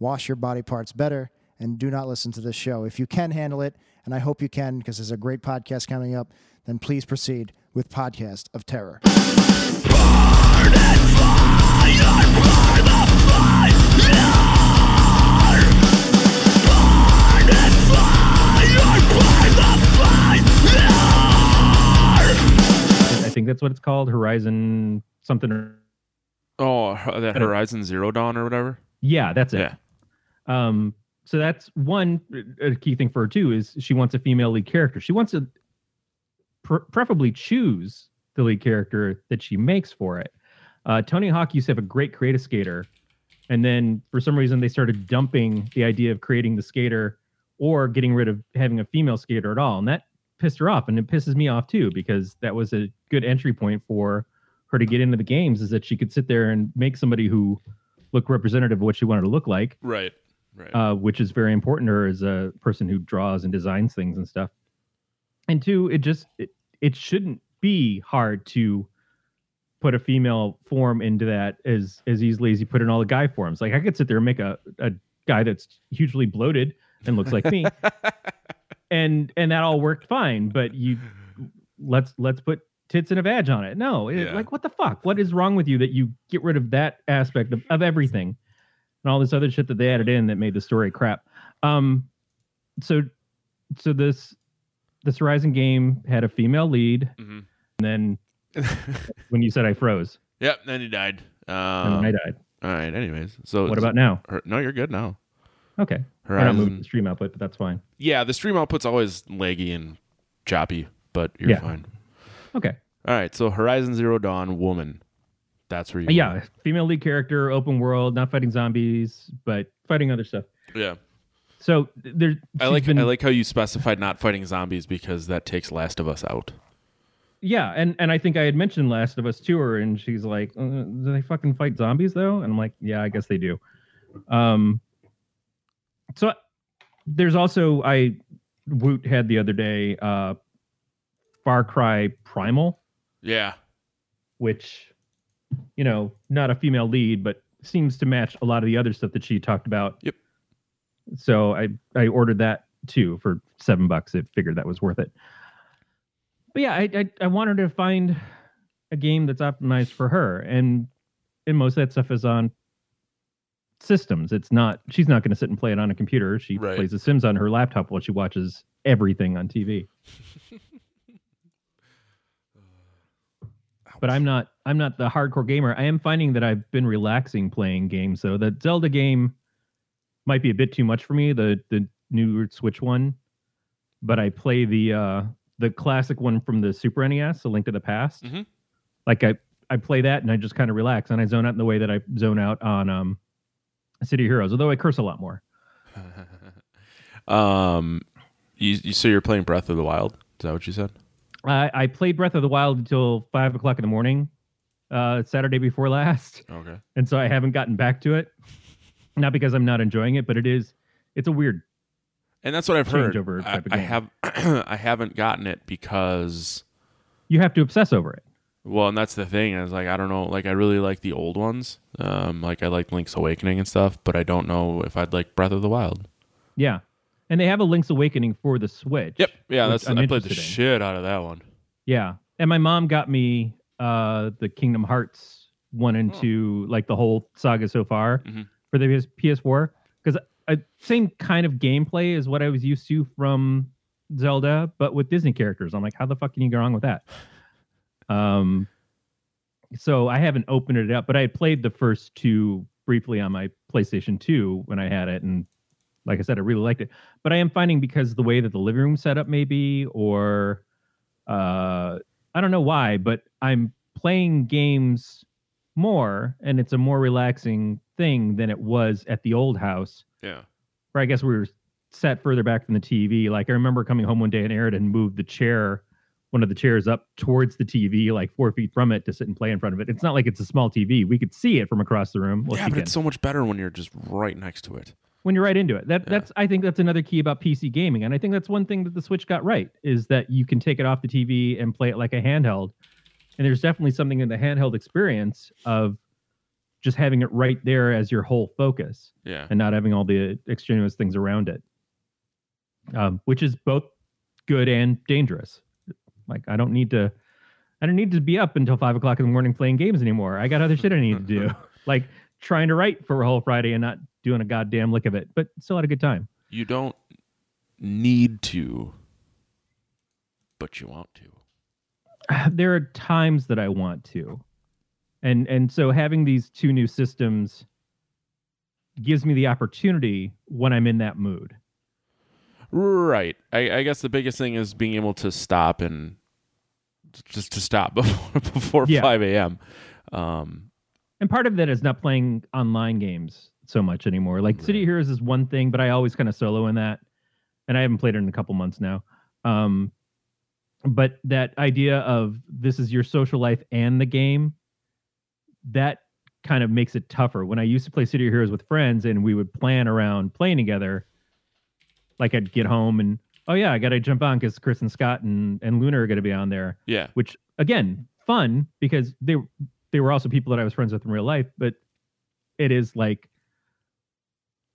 wash your body parts better and do not listen to this show. If you can handle it, and I hope you can because there's a great podcast coming up, then please proceed with Podcast of Terror. I think that's what it's called. Horizon something. or- Oh, uh, the Horizon Zero Dawn or whatever. Yeah, that's it. Yeah. Um, so that's one a key thing for her too is she wants a female lead character. She wants to pr- preferably choose the lead character that she makes for it. Uh, Tony Hawk used to have a great creative skater, and then for some reason they started dumping the idea of creating the skater or getting rid of having a female skater at all, and that pissed her off, and it pisses me off too because that was a good entry point for her to get into the games. Is that she could sit there and make somebody who looked representative of what she wanted to look like Right. Right. uh, which is very important to her as a person who draws and designs things and stuff. And two, it just it, it shouldn't be hard to put a female form into that as as easily as you put in all the guy forms. Like I could sit there and make a, a guy that's hugely bloated and looks like me, and and that all worked fine. But you let's let's put tits and a badge on it. No, it- Yeah. like what the fuck? What is wrong with you that you get rid of that aspect of, of everything? And all this other shit that they added in that made the story crap. Um, so, so this this Horizon game had a female lead, Mhm. and then when you said I froze, yep. Then you died. and Um, then I died. all right. Anyways, so What about now? Her, no, you're good now. Okay, I don't move Horizon. the stream output, but that's fine. Yeah, the stream output's always laggy and choppy, but you're Yeah. fine. Okay, All right. So Horizon Zero Dawn, woman. That's where you. yeah, female lead character, open world, not fighting zombies, but fighting other stuff. Yeah. So th- there, I like been- I like how you specified not fighting zombies because that takes Last of Us out. Yeah, and and I think I had mentioned Last of Us to her, and she's like, uh, "Do they fucking fight zombies though?" And I'm like, "Yeah, I guess they do." Um, so there's also I Woot had the other day, uh, Far Cry Primal, Yeah. which you know, not a female lead, but seems to match a lot of the other stuff that she talked about. Yep. So I I ordered that too for seven bucks. It figured that was worth it. But yeah, I I, I wanted to find a game that's optimized for her, and and most of that stuff is on systems. It's not. She's not going to sit and play it on a computer. She Right. plays The Sims on her laptop while she watches everything on TV. but I'm not I'm not the hardcore gamer. I am finding that I've been relaxing playing games So The Zelda game might be a bit too much for me, the the new Switch one. But I play the uh the classic one from the Super NES, A Link to the Past. Mhm. Like I I play that and I just kind of relax and I zone out in the way that I zone out on um City of Heroes, although I curse a lot more. um, you you so you're playing Breath of the Wild? Is that what you said? I, I played Breath of the Wild until five o'clock in the morning, uh, Saturday before last. Okay. and so I haven't gotten back to it. Not because I'm not enjoying it, but it is it's a weird. And that's what I've heard. I, I have I haven't gotten it because You have to obsess over it. well, and that's the thing. I was like, I don't know. Like, I really like the old ones. Um, like I like Link's Awakening and stuff, but I don't know if I'd like Breath of the Wild. Yeah, and they have a Link's Awakening for the Switch. Yep. Yeah, that's I'm I played the in. shit out of that one. Yeah, and my mom got me uh the Kingdom Hearts one and Oh. two, like the whole saga so far Mhm. for the PS- PS4, because same kind of gameplay is what I was used to from Zelda, but with Disney characters. I'm like, how the fuck can you go wrong with that? Um, so I haven't opened it up, but I played the first two briefly on my PlayStation 2 when I had it, and like I said, I really liked it. But I am finding because the way that the living room setup maybe, or uh, I don't know why, but I'm playing games more and it's a more relaxing thing than it was at the old house Yeah. where I guess we were set further back from the TV. Like I remember coming home one day and Aaron had moved the chair, one of the chairs up towards the TV, like four feet from it to sit and play in front of it. It's not like it's a small TV. We could see it from across the room. Well, yeah, but can. it's so much better when you're just right next to it. When you're right into it. That Yeah. that's I think that's another key about PC gaming. And I think that's one thing that the Switch got right is that you can take it off the TV and play it like a handheld. And there's definitely something in the handheld experience of just having it right there as your whole focus Yeah. and not having all the extraneous things around it. Um, which is both good and dangerous. Like I don't need to I don't need to be up until five o'clock in the morning playing games anymore. I got other shit I need to do. like trying to write for a whole Friday and not doing a goddamn lick of it, but still had a good time. You don't need to, but you want to. There are times that I want to. And and so having these two new systems gives me the opportunity when I'm in that mood. Right. I, I guess the biggest thing is being able to stop and just to stop before before Yeah. five a.m. Um, And part of that is not playing online games so much anymore. Like City Right. Heroes is one thing, but I always kind of solo in that. And I haven't played it in a couple months now. Um, but that idea of this is your social life and the game, that kind of makes it tougher. When I used to play City Heroes with friends and we would plan around playing together, like I'd get home and oh yeah, I got to jump on because Chris and Scott and and Luna are going to be on there yeah. which again fun because they they were also people that I was friends with in real life, but it is like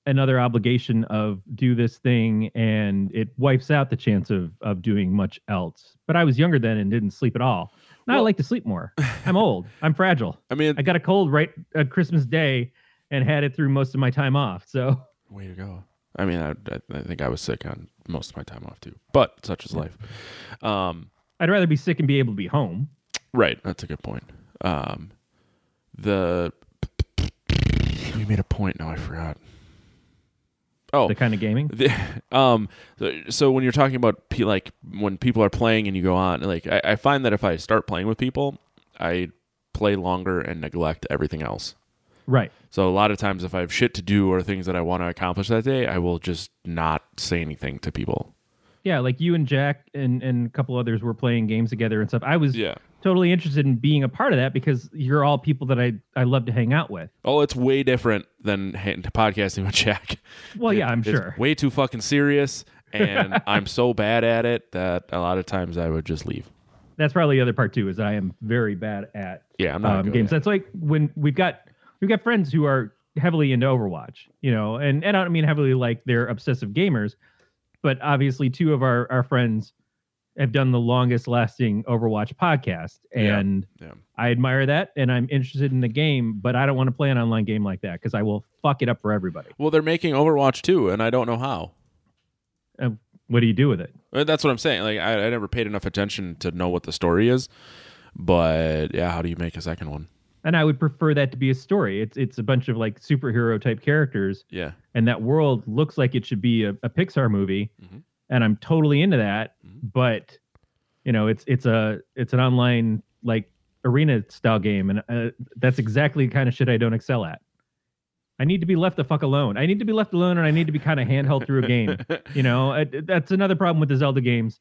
another obligation of do this thing and it wipes out the chance of of doing much else. But I was younger then and didn't sleep at all. Now I like to sleep more. I'm old. I'm fragile. I mean, I got a cold right at Christmas Day and had it through most of my time off. So way to go. I mean, I, I, I think I was sick on most of my time off too, but such is life. Um, I'd rather be sick and be able to be home. right. That's a good point. Um, the you made a point. Now I forgot. Oh, The kind of gaming. The, um, so, when you're talking about pe- like when people are playing and you go on, like I, I find that if I start playing with people, I play longer and neglect everything else. Right. So a lot of times, if I have shit to do or things that I want to accomplish that day, I will just not say anything to people. Yeah, like you and Jack and, and a couple others were playing games together and stuff. I was Yeah. Totally interested in being a part of that because you're all people that I, I love to hang out with. Oh, it's way different than ha- podcasting with Jack. Well, yeah, I'm It's sure. Way too fucking serious, and I'm so bad at it that a lot of times I would just leave. That's probably the other part too, is I am very bad at Yeah, I'm not um, games. at. That's like when we've got we've got friends who are heavily into Overwatch, you know, and, and I don't mean heavily like they're obsessive gamers, but obviously two of our, our friends have done the longest lasting Overwatch podcast. And Yeah. I admire that and I'm interested in the game, but I don't want to play an online game like that because I will fuck it up for everybody. Well, they're making Overwatch too, and I don't know how. Uh, what do you do with it? Uh, That's what I'm saying. Like I, I never paid enough attention to know what the story is, but yeah, how do you make a second one? And I would prefer that to be a story. It's it's a bunch of like superhero type characters Yeah, and that world looks like it should be a, a Pixar movie, Mhm. And I'm totally into that. Mhm. But you know, it's it's a it's an online like arena style game, and uh, that's exactly the kind of shit I don't excel at. I need to be left the fuck alone. I need to be left alone, and I need to be kind of handheld through a game. You know, Uh, that's another problem with the Zelda games.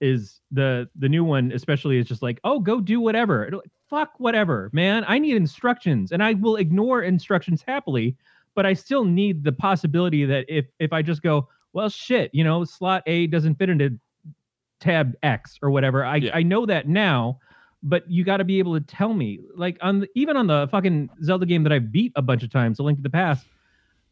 Is the the new one especially is just like, oh, go do whatever. It'll- Fuck whatever, man. I need instructions, and I will ignore instructions happily but I still need the possibility that if if I just go, well, shit, you know, slot A doesn't fit into tab X or whatever. I Yeah. I know that now, but you got to be able to tell me. Like on the, even on the fucking Zelda game that I beat a bunch of times, A Link to the Past.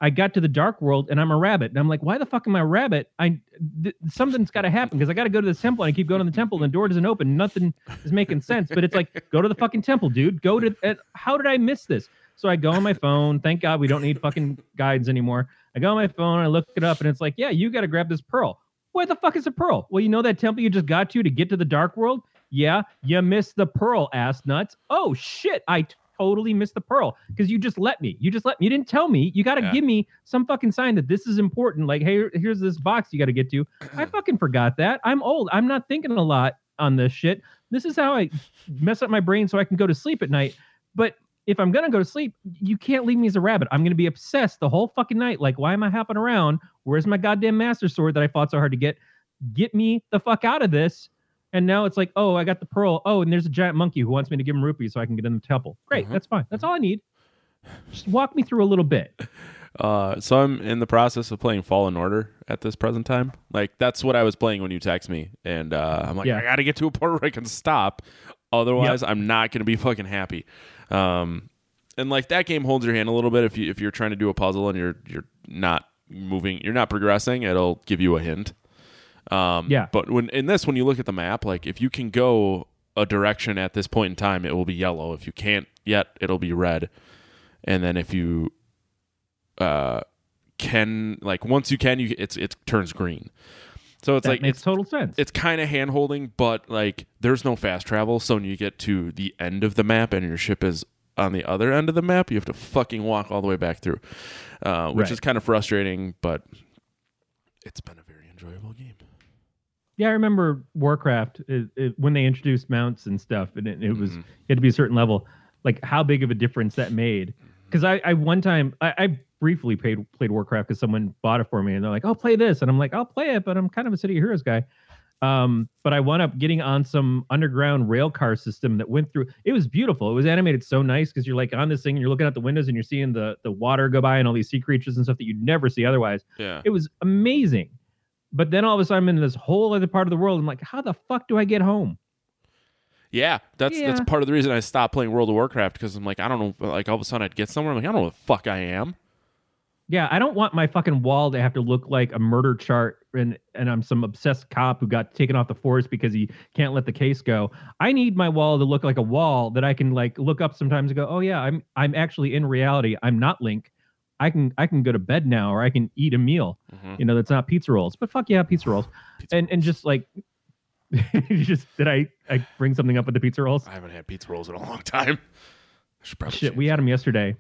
I got to the dark world and I'm a rabbit. And I'm like, why the fuck am I a rabbit? I th- something's got to happen because I got to go to the temple and I keep going to the temple and the door doesn't open. Nothing is making sense. But it's like, go to the fucking temple, dude. Go to. And how did I miss this? So I go on my phone. Thank God we don't need fucking guides anymore. I go on my phone, I look it up, and it's like, yeah, you got to grab this pearl. Where the fuck is the pearl? Well, you know that temple you just got to to get to the dark world? Yeah, you missed the pearl, ass nuts. Oh shit, I totally missed the pearl because you just let me. You just let me. You didn't tell me. You got to Yeah. give me some fucking sign that this is important. Like, hey, here's this box you got to get to. I fucking forgot that. I'm old. I'm not thinking a lot on this shit. This is how I mess up my brain so I can go to sleep at night. But if I'm gonna go to sleep, you can't leave me as a rabbit. I'm gonna be obsessed the whole fucking night. Like, why am I hopping around? Where's my goddamn master sword that I fought so hard to get? Get me the fuck out of this. And now it's like, oh, I got the pearl. Oh, and there's a giant monkey who wants me to give him rupees so I can get in the temple. Great, Mhm. that's fine. That's all I need. Just walk me through a little bit. Uh, so I'm in the process of playing Fallen Order at this present time. Like that's what I was playing when you text me, and uh, I'm like, Yeah. I got to get to a point where I can stop. Otherwise, I'm not going to be fucking happy. Um, and like that game holds your hand a little bit if you if you're trying to do a puzzle and you're you're not moving, you're not progressing. It'll give you a hint. Um, Yeah. But when in this, when you look at the map, like if you can go a direction at this point in time, it will be yellow. If you can't yet, it'll be red. And then if you uh can like once you can you it's it turns green. So it's that like makes it's total sense. it's kind of hand holding, but like there's no fast travel. So when you get to the end of the map and your ship is on the other end of the map, you have to fucking walk all the way back through, uh, which Right. is kind of frustrating. But it's been a very enjoyable game. Yeah, I remember Warcraft it, it, when they introduced mounts and stuff, and it, it was Mhm. you had to be a certain level. Like how big of a difference that made. Because I, I one time I, I briefly played played Warcraft because someone bought it for me, and they're like, "Oh, play this," and I'm like, "I'll play it," but I'm kind of a City of Heroes guy. Um, but I wound up getting on some underground rail car system that went through. It was beautiful. It was animated so nice because you're like on this thing and you're looking out the windows and you're seeing the the water go by and all these sea creatures and stuff that you'd never see otherwise. Yeah, It was amazing. But then all of a sudden I'm in this whole other part of the world. I'm like, how the fuck do I get home? yeah. That's that's part of the reason I stopped playing World of Warcraft because I'm like I don't know. Like all of a sudden I'd get somewhere. I'm like I don't know where the fuck I am. Yeah, I don't want my fucking wall to have to look like a murder chart and and I'm some obsessed cop who got taken off the force because he can't let the case go. I need my wall to look like a wall that I can like look up sometimes and go, "Oh yeah, I'm I'm actually in reality. I'm not Link. I can I can go to bed now or I can eat a meal. Mhm. You know, that's not pizza rolls. But fuck yeah, pizza rolls. Pizza and and just like just did I I bring something up with the pizza rolls? I haven't had pizza rolls in a long time. I should probably Shit, we had them yesterday.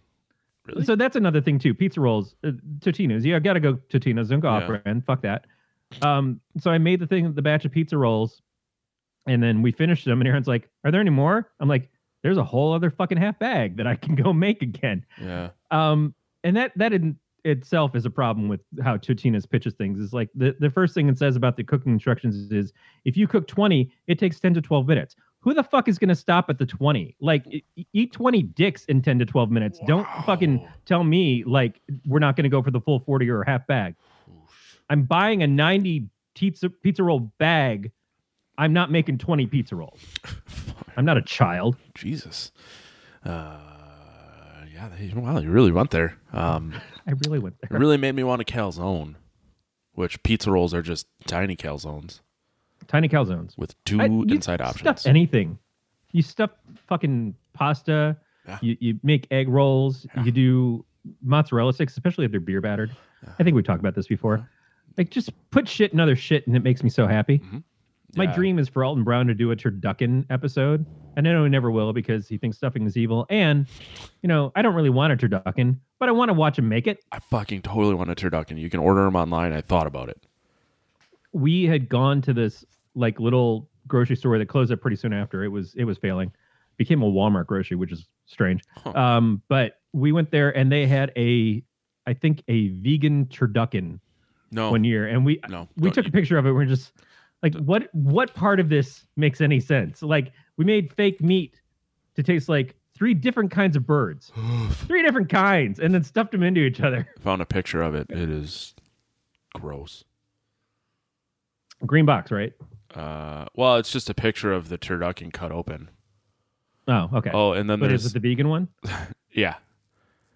Really? So that's another thing too. Pizza rolls, uh, Totino's. Yeah, I gotta go Totino's. Don't go Yeah. off brand. Fuck that. Um, so I made the thing, the batch of pizza rolls, and then we finished them. And Aaron's like, "Are there any more?" I'm like, "There's a whole other fucking half bag that I can go make again." yeah. Um, and that that in itself is a problem with how Totino's pitches things. Is like the the first thing it says about the cooking instructions is if you cook 20, it takes 10 to 12 minutes. Who the fuck is going to stop at the 20? Like eat 20 dicks in 10 to 12 minutes. Don't fucking tell me like we're not going to go for the full 40 or a half bag. I'm buying a 90 pizza pizza roll bag. I'm not making 20 pizza rolls. I'm not a child. Jesus. Uh, yeah. They, wow, you really went there. Um, I really went there. it really made me want a calzone, which pizza rolls are just tiny calzones Tiny calzones. with two I- inside Stuff options. anything. You stuff fucking pasta. Yeah. You, you make egg rolls. Yeah. You do mozzarella sticks, especially if they're beer battered. I think we talked about this before. Yeah. Like just put shit in other shit, and it makes me so happy. Mhm. My Yeah. dream is for Alton Brown to do a turducken episode, and I know he never will because he thinks stuffing is evil. And you know, I don't really want a turducken, but I want to watch him make it. I fucking totally want a turducken. You can order them online. I thought about it. we had gone to this like little grocery store that closed up pretty soon after. It was it was failing. Became a Walmart grocery, which is strange. Huh. Um, but we went there and they had a I think a vegan turducken No, one year, and we no. we took a picture of it. We're just like, what what part of this makes any sense? Like we made fake meat to taste like three different kinds of birds, three different kinds, and then stuffed them into each other. Found a picture of it. It is gross. Green box, right? Uh, well, it's just a picture of the turducken cut open. Oh, okay. Oh, and then but there's is it the vegan one? Yeah.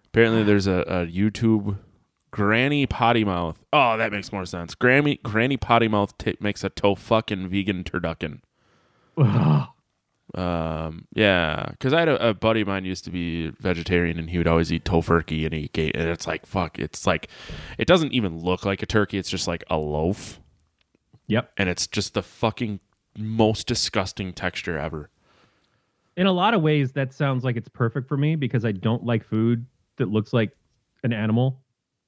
Apparently, there's a, a YouTube Granny Potty Mouth. Oh, that makes more sense. Granny Granny Potty Mouth ta makes a to fucking vegan turducken. Um, yeah, because I had a, a buddy of mine used to be vegetarian, and he would always eat tofurkey, and he and it's like fuck, it's like it doesn't even look like a turkey; it's just like a loaf, Yep. and it's just the fucking most disgusting texture ever. in a lot of ways that sounds like it's perfect for me because i don't like food that looks like an animal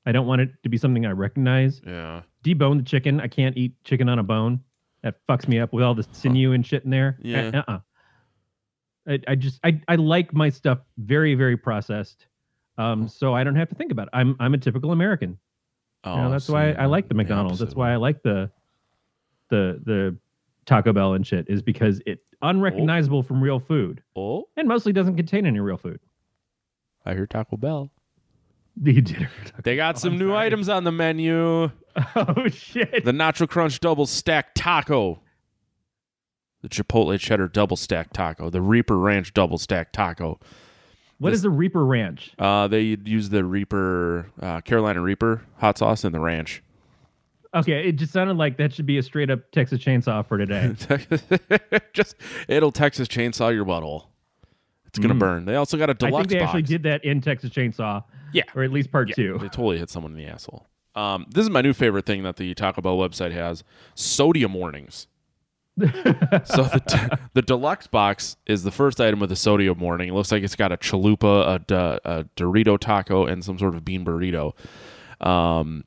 i don't want it to be something i recognize Yeah, debone the chicken i can't eat chicken on a bone that fucks me up with all the sinew and shit in there Yeah. Uh, uh-uh. I, I just I, I like my stuff very very processed, um, so I don't have to think about it. I'm I'm a typical American. Oh, You know, that's why I like the McDonald's. That's why I like the the the Taco Bell and shit is because it unrecognizable from real food Oh, and mostly doesn't contain any real food. I hear Taco Bell. You did it. They got Oh, some I'm new sorry. items on the menu. Oh shit! The Nacho Crunch Double Stack Taco. The Chipotle Cheddar Double Stack Taco. The Reaper Ranch Double Stack Taco. What is the Reaper Ranch? Uh, they use the Reaper, uh, Carolina Reaper hot sauce in the ranch. Okay, it just sounded like that should be a straight up Texas chainsaw for today. Just it'll Texas chainsaw your butthole. It's gonna Mm. burn. They also got a deluxe I think they actually did that in Texas Chainsaw, Yeah, or at least part yeah, two. They totally hit someone in the asshole. Um, this is my new favorite thing that the Taco Bell website has: sodium warnings. so the the deluxe box is the first item with a sodium warning. It looks like it's got a chalupa, a Dorito taco, and some sort of bean burrito. Um,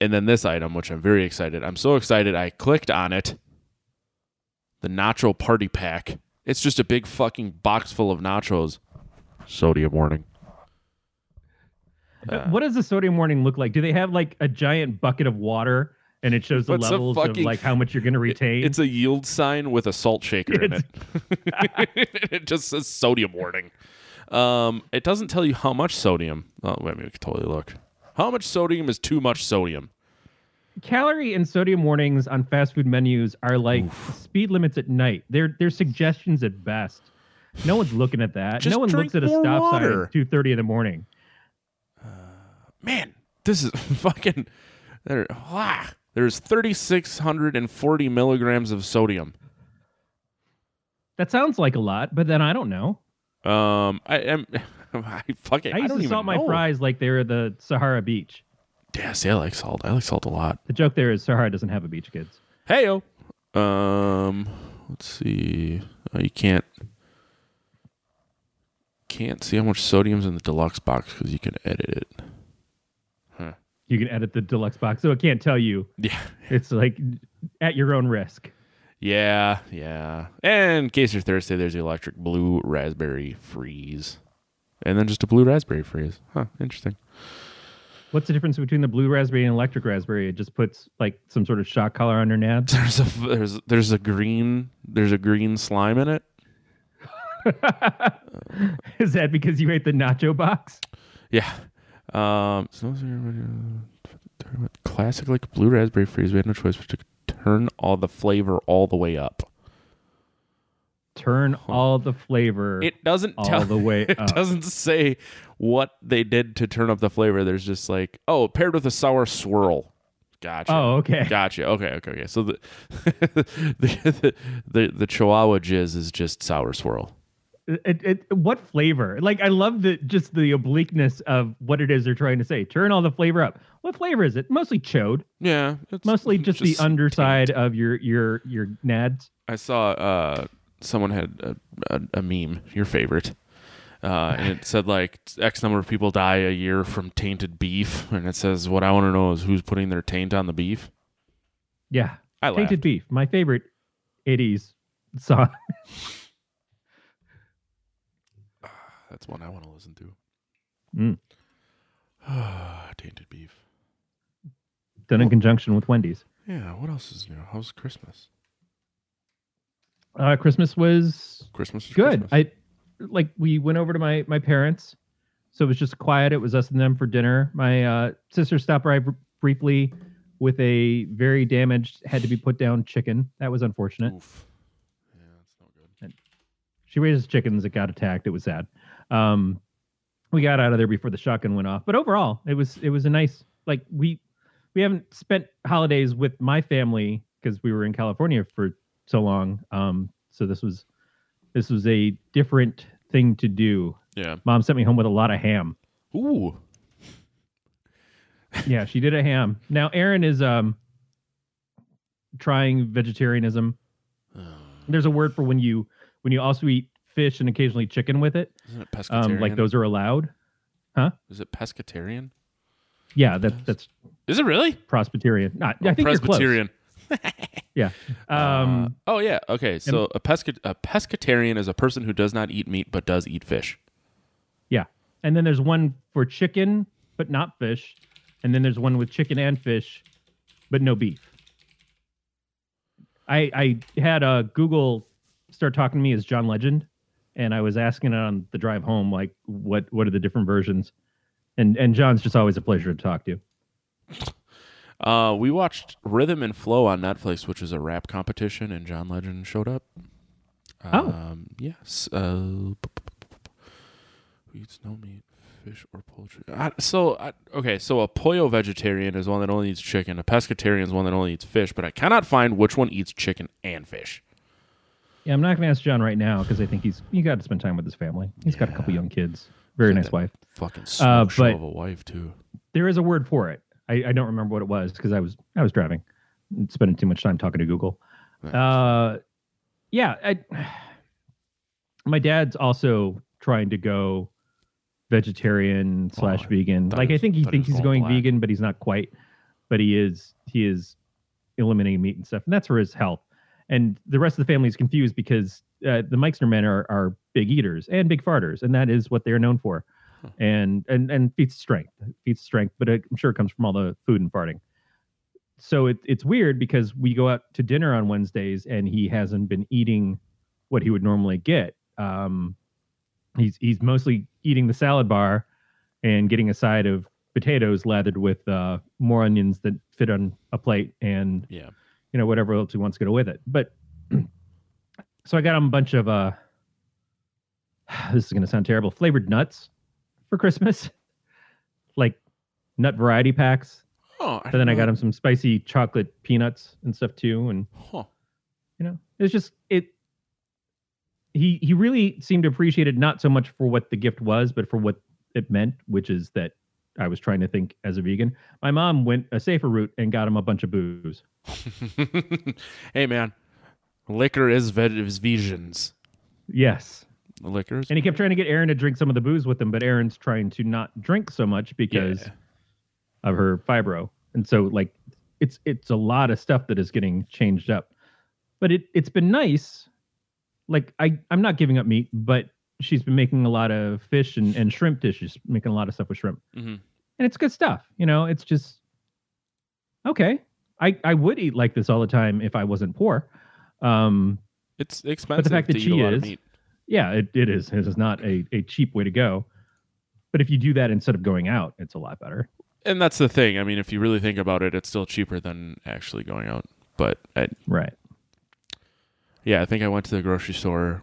and then this item, which I'm very excited. I'm so excited. I clicked on it. The Nacho Party Pack. It's just a big fucking box full of nachos. Sodium warning. Uh, what does the sodium warning look like? Do they have like a giant bucket of water and it shows the levels fucking- of like how much you're going to retain? It's a yield sign with a salt shaker in it. it just says sodium warning. Um, it doesn't tell you how much sodium. Oh, wait, we can totally look. How much sodium is too much sodium? Calorie and sodium warnings on fast food menus are like speed limits at night. They're they're suggestions at best. No one's looking at that. Just no one looks at a stop sign at two thirty in the morning. Man, this is fucking. There, ah, there's 3,640 milligrams of sodium. That sounds like a lot, but then I don't know. Um, I am. I fucking. I used don't to salt my know. fries like they were the Sahara Beach. Yeah, see, I like salt. I like salt a lot. The joke there is Sahara doesn't have a beach, kids. Heyo. Um, let's see. Oh, you can't can't see how much sodium's in the deluxe box because you can edit it. You can edit the deluxe box, so it can't tell you. Yeah, It's like at your own risk. yeah, yeah. And in case you're thirsty, there's the electric blue raspberry freeze, and then just a blue raspberry freeze. Huh, interesting. What's the difference between the blue raspberry and electric raspberry? It just puts like some sort of shock collar on your nads. There's a there's there's a green there's a green slime in it. Is that because you ate the nacho box? Yeah. Um, so classic like blue raspberry freeze. We had no choice but to turn all the flavor all the way up. Turn all the flavor It doesn't all tell the way It up. doesn't say what they did to turn up the flavor. There's just like, oh, paired with a sour swirl. Gotcha. Oh, okay. Gotcha. Okay. Okay. Okay. So the the, the the Chihuahua jizz is just sour swirl. It, it, what flavor? Like I love the just the obliqueness of what it is they're trying to say. Turn all the flavor up. What flavor is it? Mostly chode. Yeah. It's Mostly just, the underside of your your your nads. I saw uh, someone had a, a, a meme, your favorite, uh, and it said like X number of people die a year from tainted beef, and it says what I want to know is who's putting their taint on the beef. Yeah. I laughed. Tainted beef. My favorite 80s song. That's one I want to listen to. Mm. tainted beef. Done in conjunction with Wendy's. Yeah. What else is new? How's Christmas? Uh, Christmas was Christmas is good. Christmas. I like we went over to my my parents, so it was just quiet. It was us and them for dinner. My uh, sister stopped by br- briefly with a very damaged, had to be put down chicken. That was unfortunate. Oof. Yeah, that's not good. She raises chickens that got attacked. It was sad. Um, we got out of there before the shotgun went off. But overall, it was it was a nice like we we haven't spent holidays with my family because we were in California for so long. Um, so this was this was a different thing to do. Yeah. Mom sent me home with a lot of ham. Ooh. Yeah, she did a ham. Now Aaron is um trying vegetarianism. There's a word for when you when you also eat fish and occasionally chicken with it. Isn't it pescatarian? Um, like those are allowed. Huh? Is it pescatarian? Yeah, that, that's Is it really? Presbyterian. Not, I Oh, think you're close. Presbyterian. Yeah. Um, Uh, oh yeah. Okay. So a pesca- a pescatarian is a person who does not eat meat but does eat fish. yeah. And then there's one for chicken, but not fish. And then there's one with chicken and fish, but no beef. I I had uh, Google start talking to me as John Legend, and I was asking it on the drive home, like what what are the different versions, and and John's just always a pleasure to talk to. Uh, we watched Rhythm and Flow on Netflix, which is a rap competition, and John Legend showed up. Oh. Um, yes. Uh, who eats no meat, fish, or poultry? I, so, I, okay, so a pollo vegetarian is one that only eats chicken. A pescatarian is one that only eats fish, but I cannot find which one eats chicken and fish. Yeah, I'm not going to ask John right now because I think he's you got to spend time with his family. He's got a couple young kids, very nice that- wife. Fucking smoke show but- of a wife too. There is a word for it. I, I don't remember what it was because I was I was driving, and spending too much time talking to Google. Uh, yeah, I, my dad's also trying to go vegetarian slash vegan. Like I think he thinks he's going going black. vegan, but he's not quite. But he is he is eliminating meat and stuff, and that's for his health. And the rest of the family is confused because uh, the Meixner men are are big eaters and big farters, and that is what they're known for. And and and feats strength, feats strength, but I'm sure it comes from all the food and farting so it, it's weird because we go out to dinner on Wednesdays and he hasn't been eating what he would normally get. Um, he's he's mostly eating the salad bar and getting a side of potatoes lathered with uh, more onions that fit on a plate and Yeah. you know whatever else he wants to go with it. But so I got him a bunch of uh, this is going to sound terrible flavored nuts for Christmas, like nut variety packs Oh, but then I got him some spicy chocolate peanuts and stuff too, and Huh. you know, it's just it. He he really seemed to appreciate it not so much for what the gift was, but for what it meant, which is that I was trying to think as a vegan. My mom went a safer route and got him a bunch of booze. hey man, liquor is ve- is visions. Yes, Liquors. and he kept trying to get Aaron to drink some of the booze with him, but Aaron's trying to not drink so much because Yeah. of her fibro, and so like it's it's a lot of stuff that is getting changed up. But it it's been nice. Like I I'm not giving up meat, but she's been making a lot of fish and, and shrimp dishes, making a lot of stuff with shrimp, Mhm. and it's good stuff. You know, it's just okay. I I would eat like this all the time if I wasn't poor. Um, It's expensive But the fact to that she is-. Yeah, it, it is. It is not a, a cheap way to go. But if you do that instead of going out, it's a lot better. And that's the thing. I mean, if you really think about it, it's still cheaper than actually going out. But I, Right. yeah, I think I went to the grocery store.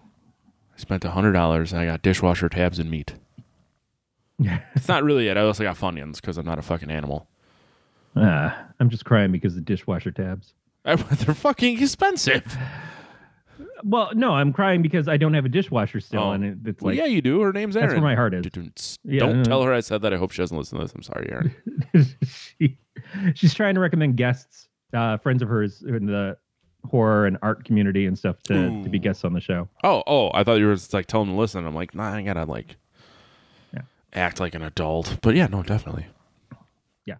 I spent a hundred dollars and I got dishwasher tabs and meat. Yeah, It's not really it. I also got Funyuns because I'm not a fucking animal. Ah, I'm just crying because the dishwasher tabs. They're fucking expensive. Well, no, I'm crying because I don't have a dishwasher still, Oh. and it, it's Well, like yeah, you do. Her name's Erin. that's where my heart is. Don't Yeah, tell her I said that. I hope she doesn't listen to this. I'm sorry, Aaron. she, she's trying to recommend guests, uh, friends of hers in the horror and art community and stuff to, to be guests on the show. Oh, oh, I thought you were just like telling them to listen. I'm like, nah, I gotta like Yeah. act like an adult. But yeah, no, definitely. Yeah.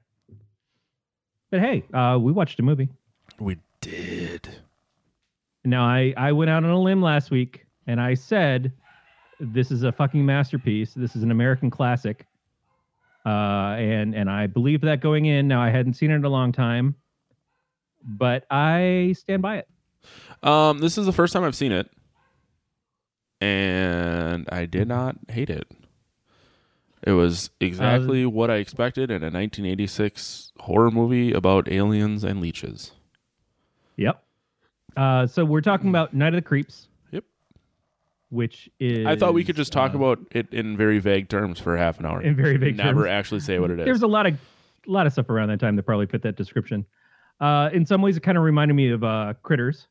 But hey, uh, we watched a movie. We did. Now I I went out on a limb last week and I said this is a fucking masterpiece. This is an American classic. Uh, and and I believe that going in. Now I hadn't seen it in a long time, but I stand by it. Um, this is the first time I've seen it, and I did not hate it. It was exactly what I expected in a 1986 horror movie about aliens and leeches. Yep. Uh, so we're talking about Night of the Creeps. Yep. Which is I thought we could just talk uh, about it in very vague terms for half an hour. in very vague Never terms. Never actually say what it is. There's a lot of a lot of stuff around that time that probably fit that description. Uh, in some ways, it kind of reminded me of uh, Critters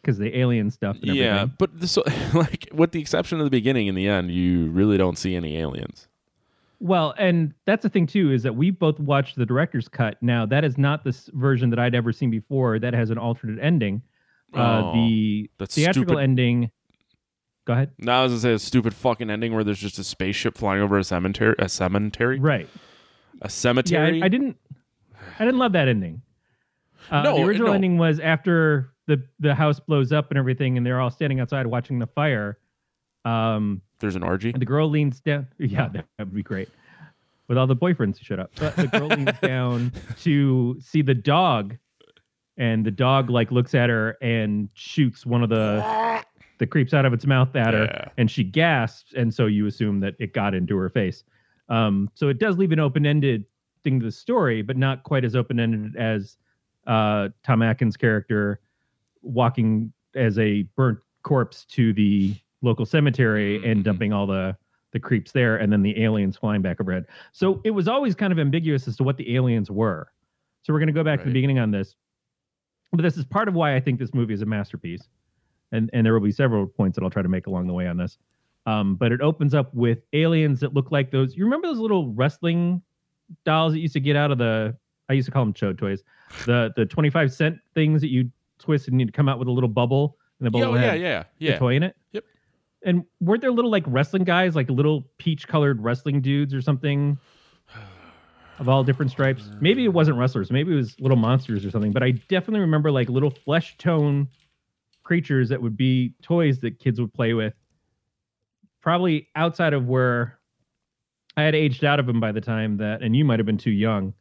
because the alien stuff. And yeah, but this, like with the exception of the beginning and the end, you really don't see any aliens. Well, and that's the thing too is that we both watched the director's cut. Now that is not this version that I'd ever seen before. That has an alternate ending. Uh, Oh, the theatrical stupid. ending. Go ahead. Now I was gonna say a stupid fucking ending where there's just a spaceship flying over a cemetery. A cemetery. Right. A Yeah, cemetery. I, I didn't. I didn't love that ending. Uh, No, the original no. ending was after the the house blows up and everything, and they're all standing outside watching the fire. Um, There's an orgy. and the girl leans down. Yeah, that would be great. With all the boyfriends who shut up. But the girl leans down to see the dog, and the dog like looks at her and shoots one of the the creeps out of its mouth at her, Yeah. and she gasps, and so you assume that it got into her face. Um, so it does leave an open ended thing to the story, but not quite as open ended as uh, Tom Atkins' character walking as a burnt corpse to the local cemetery and Mhm. dumping all the the creeps there, and then the aliens flying back overhead. So it was always kind of ambiguous as to what the aliens were. So we're going to go back to the beginning on this, but this is part of why I think this movie is a masterpiece, and and there will be several points that I'll try to make along the way on this. Um, but it opens up with aliens that look like those. You remember those little wrestling dolls that used to get out of the? I used to call them chode toys. The the twenty five cent things that you twist and you'd come out with a little bubble, and the Yeah, bubble oh, yeah, had yeah, a yeah. toy in it. Yep. And weren't there little like wrestling guys, like little peach colored wrestling dudes or something? Of all different stripes. Maybe it wasn't wrestlers. Maybe it was little monsters or something. But I definitely remember like little flesh tone creatures that would be toys that kids would play with. Probably outside of where I had aged out of them by the time that, and you might have been too young.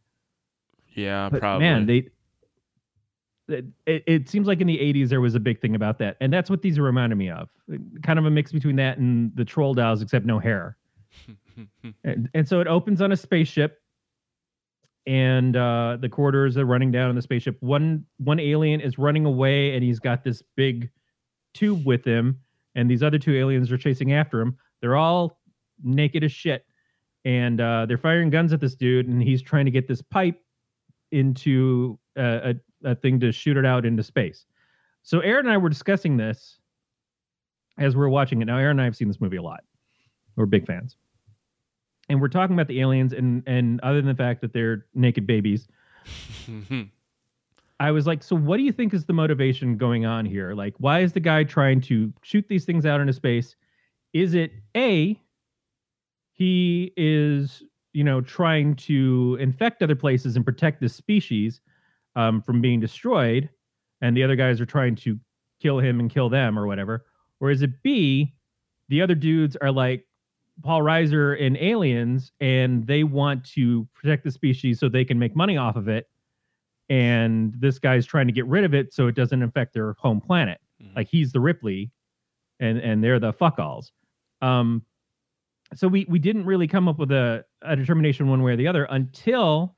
Yeah, But probably. man, they. It, it, seems like in the 80s there was a big thing about that. And that's what these reminded me of. Kind of a mix between that and the troll dolls, except no hair. and, and so it opens on a spaceship and uh, the quarters are running down in the spaceship. One one alien is running away and he's got this big tube with him, and these other two aliens are chasing after him. They're all naked as shit, and uh, they're firing guns at this dude, and he's trying to get this pipe into a, a, a thing to shoot it out into space. So Aaron and I were discussing this as we are watching it. Now Aaron and I have seen this movie a lot. We're big fans and we're talking about the aliens and and other than the fact that they're naked babies i was like so what do you think is the motivation going on here like why is the guy trying to shoot these things out into space is it a he is you know trying to infect other places and protect this species um, from being destroyed and the other guys are trying to kill him and kill them or whatever or is it b the other dudes are like Paul Reiser in Aliens, and they want to protect the species so they can make money off of it. And this guy's trying to get rid of it so it doesn't affect their home planet. Mhm. Like he's the Ripley, and and they're the fuckalls. Um, so we we didn't really come up with a, a determination one way or the other until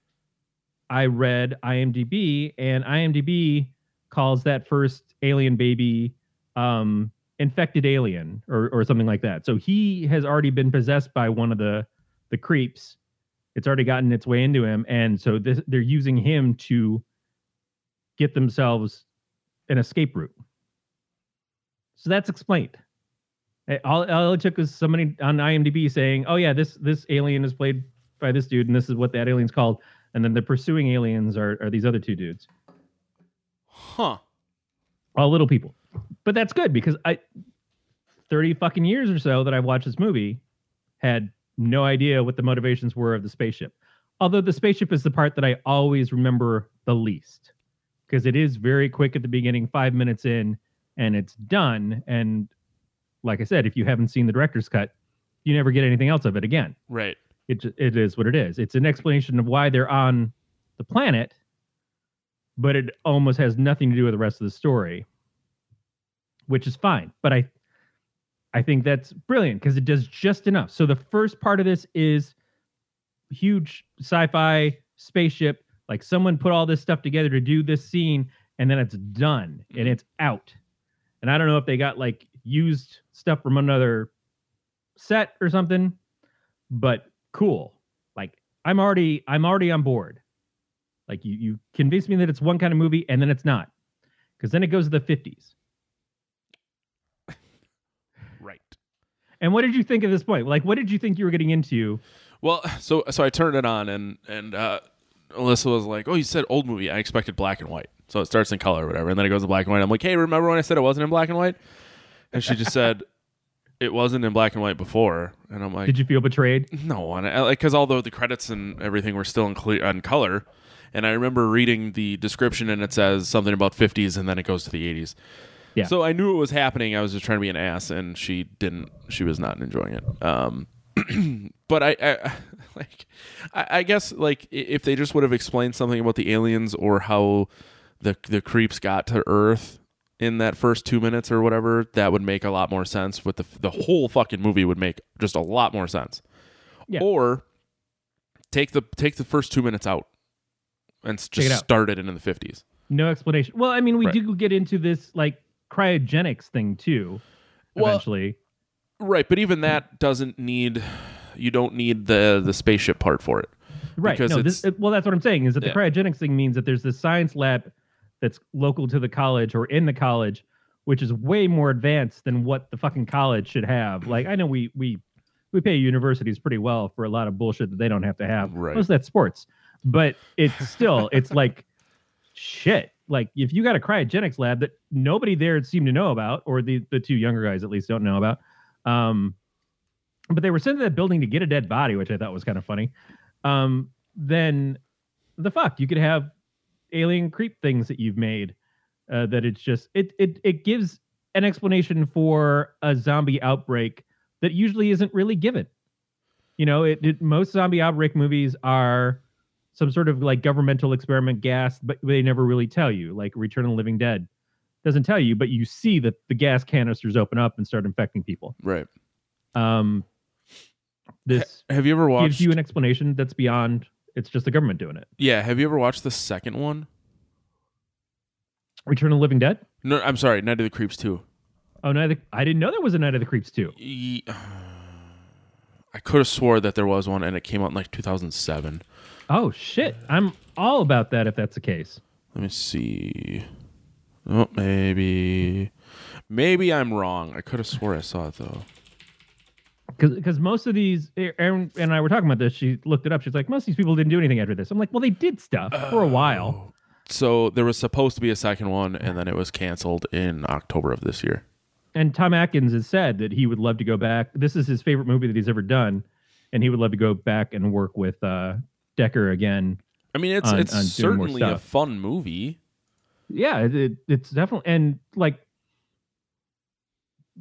I read IMDb, and IMDb calls that first alien baby um, infected alien or or something like that. So he has already been possessed by one of the the creeps. It's already gotten its way into him, and so this, they're using him to get themselves an escape route. So that's explained. All, all it took was somebody on IMDb saying, "Oh yeah, this this alien is played by this dude, and this is what that alien's called." And then the pursuing aliens are are these other two dudes, Huh. all little people. But that's good because I, thirty fucking years or so that I've watched this movie, had no idea what the motivations were of the spaceship. Although the spaceship is the part that I always remember the least because it is very quick at the beginning, five minutes in, and it's done. And like I said, if you haven't seen the director's cut, you never get anything else of it again. Right. It it is what it is. It's an explanation of why they're on the planet, but it almost has nothing to do with the rest of the story, which is fine. But I I think that's brilliant because it does just enough. So the first part of this is huge sci-fi spaceship. Like someone put all this stuff together to do this scene, and then it's done and it's out. And I don't know if they got like used stuff from another set or something, but cool. Like I'm already I'm already on board. Like you you convince me that it's one kind of movie and then it's not. Because then it goes to the 50s. Right. And what did you think at this point? Like what did you think you were getting into? Well, so so I turned it on and and uh, Alyssa was like, "Oh, you said old movie. I expected black and white." So it starts in color or whatever, and then it goes to black and white. I'm like, "Hey, remember when I said it wasn't in black and white?" And she just said, it wasn't in black and white before, and I'm like, Did you feel betrayed? no, and I, like because although the credits and everything were still in clear on color, and I remember reading the description and it says something about 50s and then it goes to the 80s. Yeah. So I knew it was happening. I was just trying to be an ass, and she didn't. She was not enjoying it. Um, but I, I like, I, I guess like if they just would have explained something about the aliens or how the the creeps got to Earth in that first two minutes or whatever, that would make a lot more sense. With the the whole fucking movie would make just a lot more sense. Yeah. Or take the take the first two minutes out and Take it just out. start it in the fifties. No explanation. Well, I mean, we Right. do get into this like cryogenics thing too. Well, Eventually, Right, but even that doesn't need. You don't need the the spaceship part for it. right? because No, this, well, that's what I'm saying is that Yeah. the cryogenics thing means that there's this science lab that's local to the college or in the college, which is way more advanced than what the fucking college should have. Like, I know we we we pay universities pretty well for a lot of bullshit that they don't have to have. Right. Most of that's sports, but it's still it's like shit. Like if you got a cryogenics lab that nobody there seemed to know about, or the the two younger guys at least don't know about, um, but they were sent to that building to get a dead body, which I thought was kind of funny. Um, then the fuck you could have alien creep things that you've made uh, that it's just it it it gives an explanation for a zombie outbreak that usually isn't really given. You know, it, it most zombie outbreak movies are some sort of like governmental experiment gas, but they never really tell you. Like Return of the Living Dead doesn't tell you, but you see that the gas canisters open up and start infecting people. Right. Um, this Have you ever watched? gives you an explanation that's beyond. It's just the government doing it. yeah. Have you ever watched the second one? Return of the Living Dead. No, I'm sorry. Night of the Creeps too. Oh no, the, I didn't know there was a Night of the Creeps too. Ye- I could have swore that there was one, and it came out in like 2007. Oh shit, I'm all about that if that's the case. Let me see. Oh, maybe, maybe I'm wrong. I could have swore I saw it though. Because most of these, Aaron and I were talking about this. She looked it up. She's like, most of these people didn't do anything after this. I'm like, well, they did stuff for a while. So there was supposed to be a second one, and then it was canceled in October of this year. And Tom Atkins has said that he would love to go back. This is his favorite movie that he's ever done, and he would love to go back and work with uh, Dekker again. I mean, it's On- it's on certainly a fun movie. Yeah, it, it's definitely and like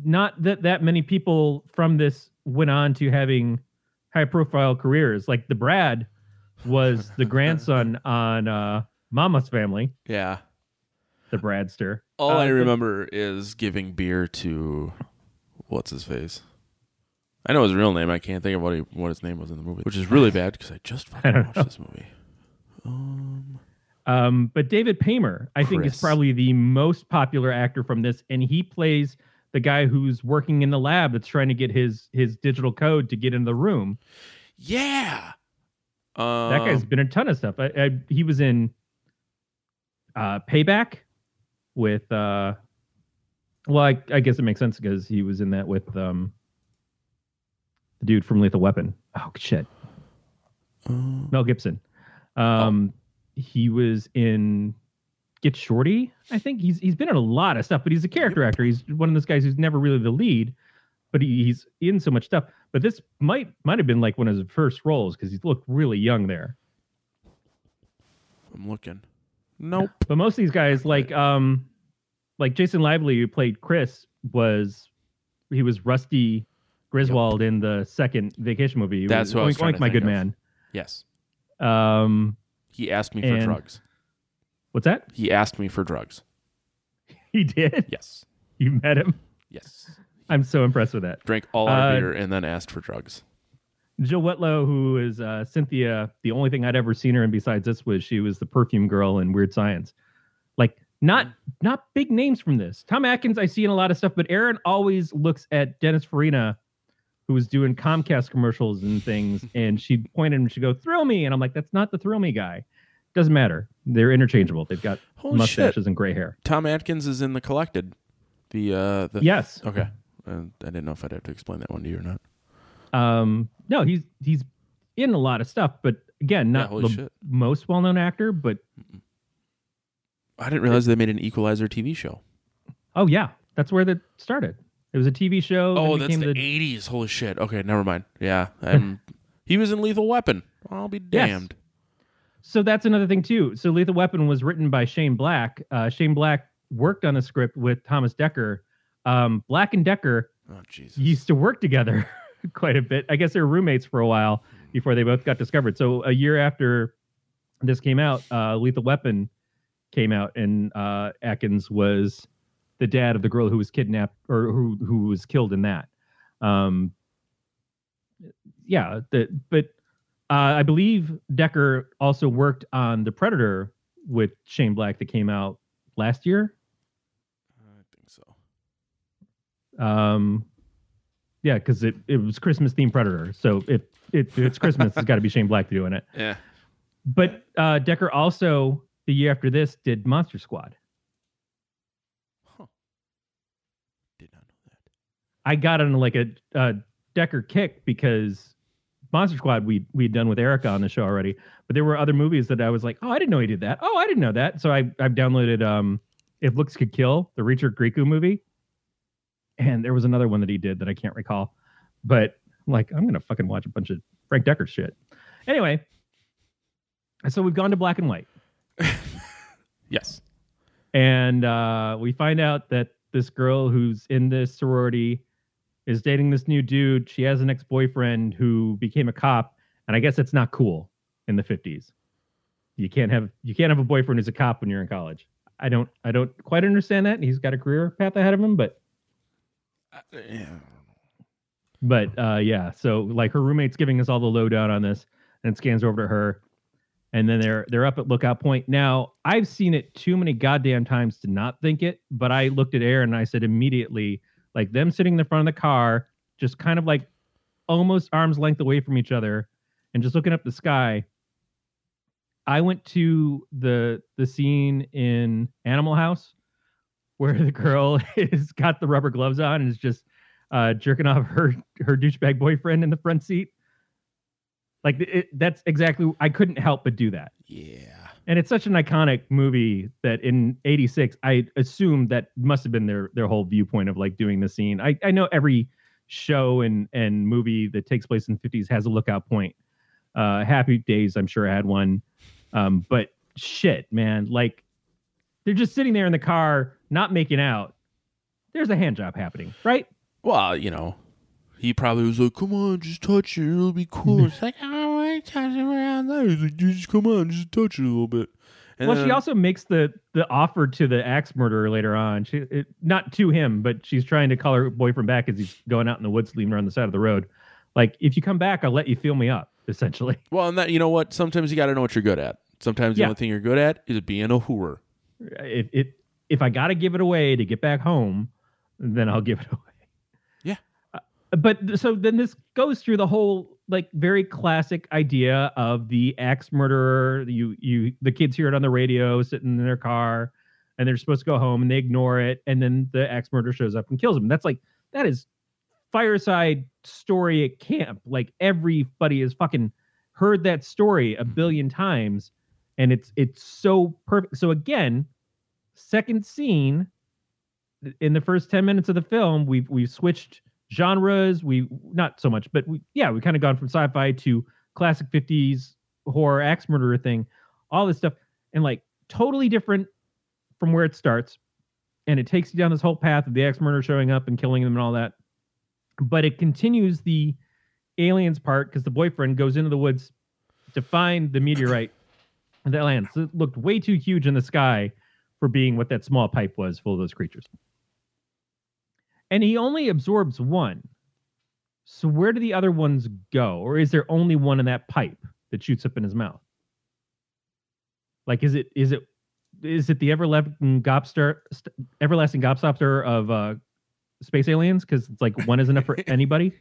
not that that many people from this went on to having high profile careers. Like the Brad was the grandson on uh, Mama's Family, Yeah. the Bradster. All Uh, I the- remember is giving beer to what's his face. I know his real name. I can't think of what he, what his name was in the movie, which is really bad because I just fucking don't watched know. this movie. Um, Um, but David Paymer, I think, is probably the most popular actor from this, and he plays the guy who's working in the lab that's trying to get his his digital code to get in the room. yeah, um, That guy's been in a ton of stuff. I, I, he was in uh, Payback with. Uh, well, I, I guess it makes sense because he was in that with um, the dude from Lethal Weapon. Oh shit, um, Mel Gibson. Um, He was in Get Shorty. I think he's he's been in a lot of stuff, but he's a character actor. He's one of those guys who's never really the lead, but he, he's in so much stuff. But this might might have been like one of his first roles because he looked really young there. I'm looking. Nope. But most of these guys, like um, like Jason Lively, who played Chris, was he was Rusty Griswold in the second Vacation movie. That's who I was Oink, Oink, my good of. man. Yes, Um, he asked me for And- drugs. What's that? He asked me for drugs. He did. Yes, You met him. yes. I'm so impressed with that. Drank all our Uh, beer and then asked for drugs. Jill Whitlow, who is uh, Cynthia, the only thing I'd ever seen her in besides this was she was the perfume girl in Weird Science. Like not not big names from this. Tom Atkins, I see in a lot of stuff, but Aaron always looks at Dennis Farina, who was doing Comcast commercials and things, and she pointed and she go, "Thrill me," and I'm like, "That's not the Thrill Me guy." Doesn't matter. They're interchangeable. They've got Holy mustaches shit! and gray hair. Tom Atkins is in the collected. The uh the Yes. Okay. Uh, I didn't know if I'd have to explain that one to you or not. Um, no, he's he's in a lot of stuff, but again, not holy the shit. most well known actor, but I didn't realize they made an Equalizer TV show. Oh yeah, that's where that started. It was a TV show. Oh, that's became the, 80s. Holy shit. Okay, never mind. Yeah. And he was in Lethal Weapon. I'll be damned. So that's another thing too. So Lethal Weapon was written by Shane Black. Uh, Shane Black worked on the script with Thomas Dekker. Um, Black and Decker Oh, Jesus. used to work together quite a bit. I guess they were roommates for a while before they both got discovered. So a year after this came out, uh, Lethal Weapon came out, and uh, Atkins was the dad of the girl who was kidnapped or who who was killed in that. Um, yeah, the, but uh, I believe Dekker also worked on the Predator with Shane Black that came out last year. I think so. Um, yeah, because it, it was Christmas themed Predator. So if, if it's Christmas, it's got to be Shane Black doing it. Yeah. But uh, Dekker also the year after this did Monster Squad. Huh. Did not know that. I got on like a, a Dekker kick because Monster Squad we we'd done with Erica on the show already, but there were other movies that I was like, oh, I didn't know he did that. Oh, I didn't know that. So I I've downloaded um, If Looks Could Kill, the Richard Grieco movie, and there was another one that he did that I can't recall, but I'm like I'm gonna fucking watch a bunch of Frank Dekker shit. Anyway, so we've gone to black and white. Yes. and uh, we find out that this girl who's in this sorority is dating this new dude. She has an ex-boyfriend who became a cop, and I guess it's not cool in the fifties. You can't have you can't have a boyfriend who's a cop when you're in college. I don't I don't quite understand that. He's got a career path ahead of him, but yeah. but uh, yeah. So like her roommate's giving us all the lowdown on this, and scans over to her, and then they're they're up at Lookout Point. Now I've seen it too many goddamn times to not think it, but I looked at Aaron and I said immediately, like them sitting in the front of the car, just kind of like almost arm's length away from each other, and just looking up the sky. I went to the the scene in Animal House where the girl is got the rubber gloves on and is just uh, jerking off her her douchebag boyfriend in the front seat. Like it, that's exactly. I couldn't help but do that, Yeah. And it's such an iconic movie that in '86 I assumed that must have been their their whole viewpoint of like doing the scene. I I know every show and and movie that takes place in the 50s has a lookout point. Uh, Happy Days, I'm sure had one, um, but shit, man, like they're just sitting there in the car, not making out. There's a hand job happening, right? Well, you know, he probably was like, "Come on, just touch it. It'll be cool." Mm-hmm. It's like, "Oh, I touch it around there." He's like, "Just come on, just touch it a little bit." And well, she also makes the the offer to the axe murderer later on. She it, not to him, but she's trying to call her boyfriend back as he's going out in the woods, leaving her on the side of the road. Like, if you come back, I'll let you feel me up. Essentially, Well, and that you know what? Sometimes you got to know what you're good at. Sometimes the Yeah. only thing you're good at is being a hooer. if it if I got to give it away to get back home, then I'll give it away. But so then this goes through the whole like very classic idea of the axe murderer. You you the kids hear it on the radio, sitting in their car, and they're supposed to go home, and they ignore it, and then the axe murderer shows up and kills them. That's like that is fireside story at camp. Like everybody has fucking heard that story a mm-hmm. billion times, and it's it's so perfect. So again, second scene in the first 10 minutes of the film we've we've switched genres we not so much but we yeah we kind of gone from sci-fi to classic 50s horror axe murderer thing all this stuff and like totally different from where it starts. And it takes you down this whole path of the axe murderer showing up and killing them and all that. But it continues the aliens part because the boyfriend goes into the woods to find the meteorite that lands it looked way too huge in the sky for being what that small pipe was full of those creatures. And he only absorbs one. So where do the other ones go? Or is there only one in that pipe that shoots up in his mouth? Like is it is it is it the everlasting gobster everlasting gobstopper of uh space aliens? Because it's like one is enough for anybody.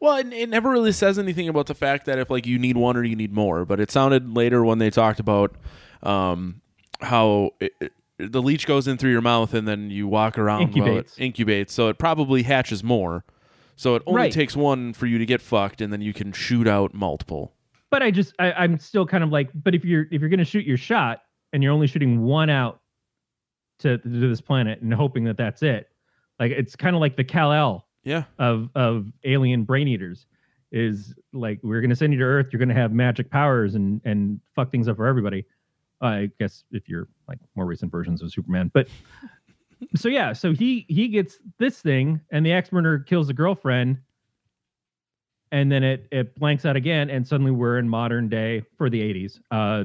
well, it, it never really says anything about the fact that if like you need one or you need more. But it sounded later when they talked about um, how it, the leech goes in through your mouth and then you walk around it Incubates. incubates. So it probably hatches more. So it only Right. takes one for you to get fucked, and then you can shoot out multiple. but I just I, I'm still kind of like, but if you're if you're gonna shoot your shot and you're only shooting one out to, to this planet and hoping that that's it, Like it's kind of like the Kal El Yeah. of of alien brain eaters. Is like we're gonna send you to Earth. You're gonna have magic powers and and fuck things up for everybody. I guess if you're like more recent versions of Superman, but so yeah, so he he gets this thing, and the axe murderer kills the girlfriend, and then it it blanks out again, and suddenly we're in modern day for the '80s, uh,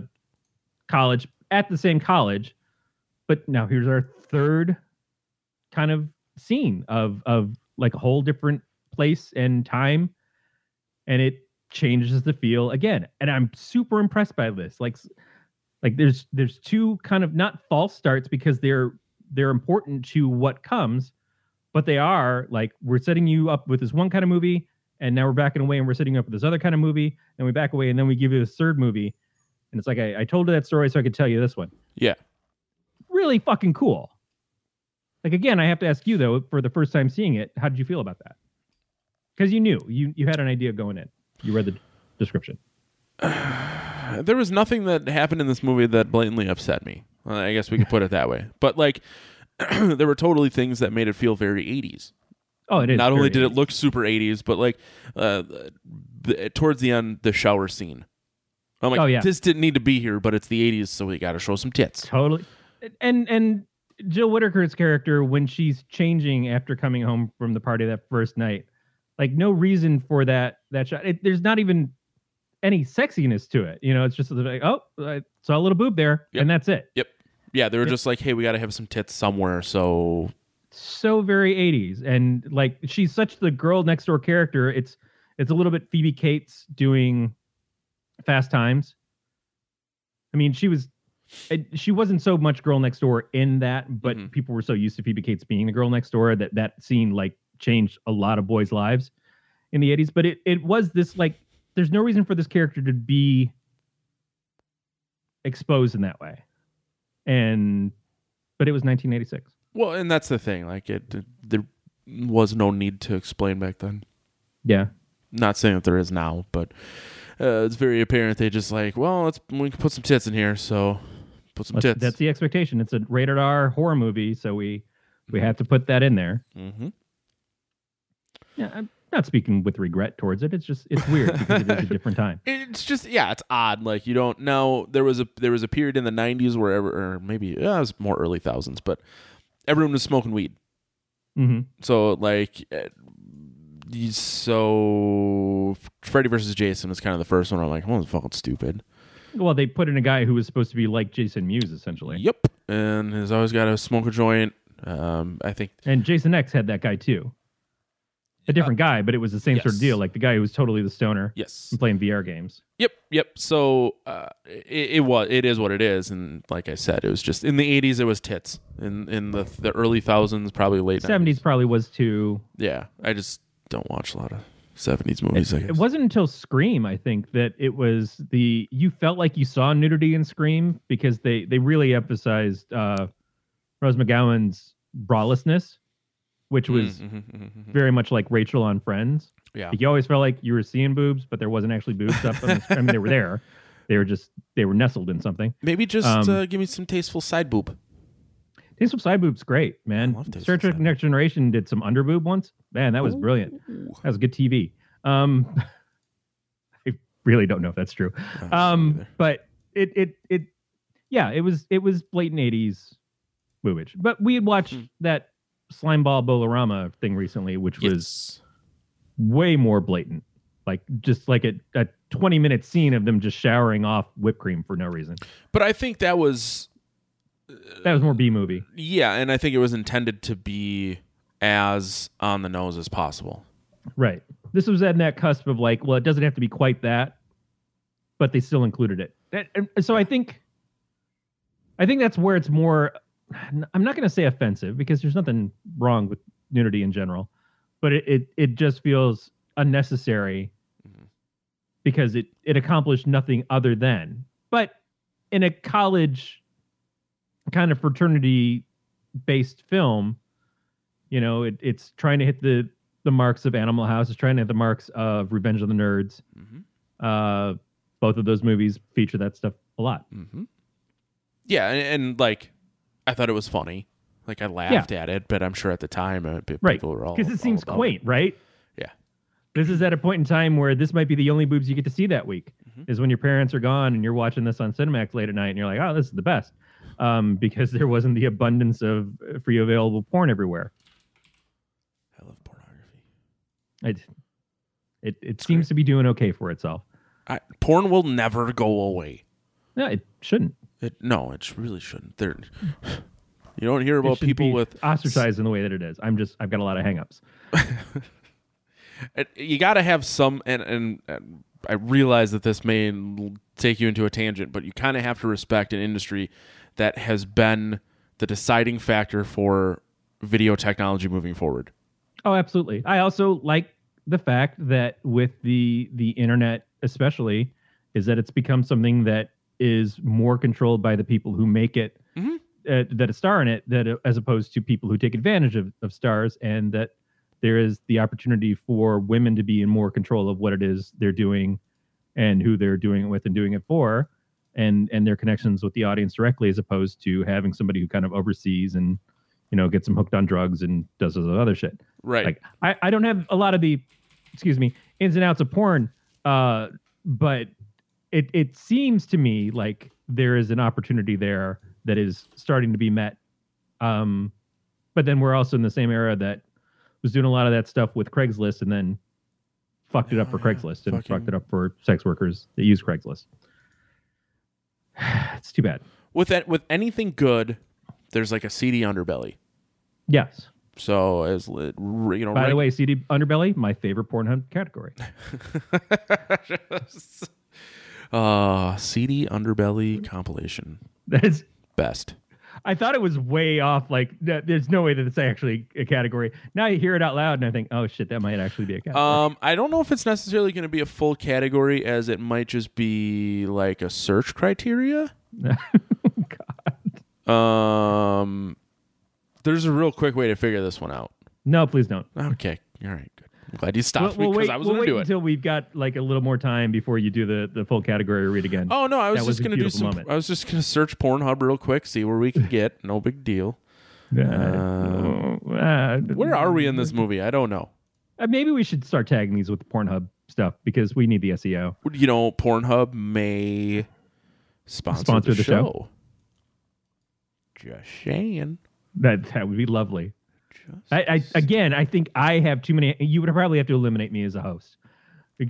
college at the same college, but now here's our third kind of scene of of like a whole different place and time, and it changes the feel again, and I'm super impressed by this, like. Like there's there's two kind of not false starts because they're they're important to what comes, but they are like we're setting you up with this one kind of movie, and now we're backing away and we're setting you up with this other kind of movie, and we back away and then we give you this third movie, and it's like I, I told you that story so I could tell you this one. Yeah. Really fucking cool. Like again, I have to ask you though, for the first time seeing it, how did you feel about that? Because you knew you you had an idea going in. You read the description. There was nothing that happened in this movie that blatantly upset me. I guess we could put it that way. But like, there were totally things that made it feel very 80s. Oh, it is. Not only did it look super 80s, but like, uh, the, towards the end, the shower scene. I'm like, Oh, yeah. this didn't need to be here, but it's the 80s, so we got to show some tits. totally and and jill whittaker's character when she's changing after coming home from the party that first night like no reason for that that shot it, there's not even any sexiness to it you know it's just like oh i saw a little boob there Yep. and that's it Yep. Yeah, they were Yep. just like, hey, we got to have some tits somewhere, so so very 80s and like she's such the girl next door character it's it's a little bit phoebe cates doing fast times i mean she was she wasn't so much girl next door in that but Mhm. people were so used to phoebe cates being the girl next door that that scene like changed a lot of boys lives in the 80s but it it was this like there's no reason for this character to be exposed in that way and but it was 1986 well, and that's the thing. Like, it, there was no need to explain back then. yeah Not saying that there is now, but uh, it's very apparent. They just like, well, let's we can put some tits in here, so put some Let's- tits. That's the expectation. It's a rated R horror movie, so we we have to put that in there. hmm Yeah, I'm not speaking with regret towards it. It's just it's weird because it is a different time. It's just yeah, it's odd. Like you don't know there was a there was a period in the '90s where ever, or maybe yeah, it was more early thousands, but everyone was smoking weed. hmm So like, eh, so Freddy versus Jason was kind of the first one. I'm like, oh, fucking stupid. Well, they put in a guy who was supposed to be like Jason Mewes, essentially, Yep, and has always got to smoke a joint. Um, I think and Jason X had that guy too. A different guy, but it was the same sort of deal. Like the guy who was totally the stoner yes, and playing VR games. Yep, yep. So uh, it, it was it is what it is, and like I said, it was just in the '80s. It was tits. In in the the early thousands, probably late Seventies 90s. probably was too. Yeah, I just don't watch a lot of '70s movies. It, it wasn't until Scream, I think, that it was the you felt like you saw nudity in Scream because they they really emphasized uh, Rose McGowan's bralessness, which was Mm, mhm, mhm, mhm. very much like Rachel on Friends. yeah. Like you always felt like you were seeing boobs, but there wasn't actually boobs up. On the, I mean, they were there. They were just they were nestled in something. Maybe just Um, uh, give me some tasteful side boob. Tasteful side boobs, great man. Star Trek Next Generation did some under boob once. Man, that was brilliant. That was good TV. Um, I really don't know if that's true. I don't know Um, but it it it yeah, it was it was blatant eighties boobage. But we had watched Hmm. that Slimeball Bowl-O-Rama thing recently, which was way more blatant. Like just like a, a twenty minute scene of them just showering off whipped cream for no reason. But I think that was uh, That was more B movie. yeah, and I think it was intended to be as on the nose as possible. Right. This was at that cusp of like, well, it doesn't have to be quite that, but they still included it. That, and so I think, I think that's where it's more. I'm not going to say offensive because there's nothing wrong with nudity in general, but it it, it just feels unnecessary Mhm. because it it accomplished nothing other than. But in a college kind of fraternity based film, you know, it, it's trying to hit the the marks of Animal House. It's trying to hit the marks of Revenge of the Nerds. hmm Uh, both of those movies feature that stuff a lot. hmm Yeah, and, and like I thought it was funny. Like I laughed at it, but I'm sure at the time uh, pe- right people were all because it seems quaint right Yeah. this is at a point in time where this might be the only boobs you get to see that week Mm-hmm. is when your parents are gone and you're watching this on cinemax late at night and you're like oh this is the best um, because there wasn't the abundance of free available porn everywhere I love pornography. it it, it seems to be doing okay for itself I, porn will never go away. no it shouldn't It no, it really shouldn't. There, you don't hear about people with ostracized in the way that it is i'm just i've got a lot of hangups you got to have some and, and and I realize that this may take you into a tangent, but you kind of have to respect an industry that has been the deciding factor for video technology moving forward. Oh, absolutely. I also like the fact that with the the internet, especially, is that it's become something that is more controlled by the people who make it, Mhm. uh, that a star in it, that uh, as opposed to people who take advantage of, of stars, and that there is the opportunity for women to be in more control of what it is they're doing, and who they're doing it with and doing it for, and and their connections with the audience directly, as opposed to having somebody who kind of oversees and you know gets them hooked on drugs and does this other shit Right. like I, I don't have a lot of the excuse me ins and outs of porn uh but it it seems to me like there is an opportunity there that is starting to be met. Um but then we're also in the same era that was doing a lot of that stuff with craigslist and then fucked it up for yeah. craigslist and Fucking- fucked it up for sex workers that use craigslist. It's too bad. With that, with anything good, there's like a seedy underbelly. yes. So as li- r- you know, by the way cd underbelly my favorite pornhub category uh, seedy underbelly compilation that is best. I thought it was way off. Like, there's no way that it's actually a category. Now you hear it out loud, and I think, oh shit, that might actually be a category. Um, I don't know if it's necessarily going to be a full category, as it might just be like a search criteria. God. Um, there's a real quick way to figure this one out. no, please don't. Okay, all right. I'm glad you stopped we'll me because wait. I was we'll going to do it. until we've got like a little more time before you do the the full category read again. Oh no, I was That just going to do some. moment. I was just going to search Pornhub real quick, see where we could get. No big deal. Uh, Uh, Where are we in this movie? I don't know. Uh, maybe we should start tagging these with Pornhub stuff because we need the SEO. You know, Pornhub may sponsor, Sponsor the, the show. show. Just saying. That that would be lovely. I, I again, I think I have too many. You would probably have to eliminate me as a host.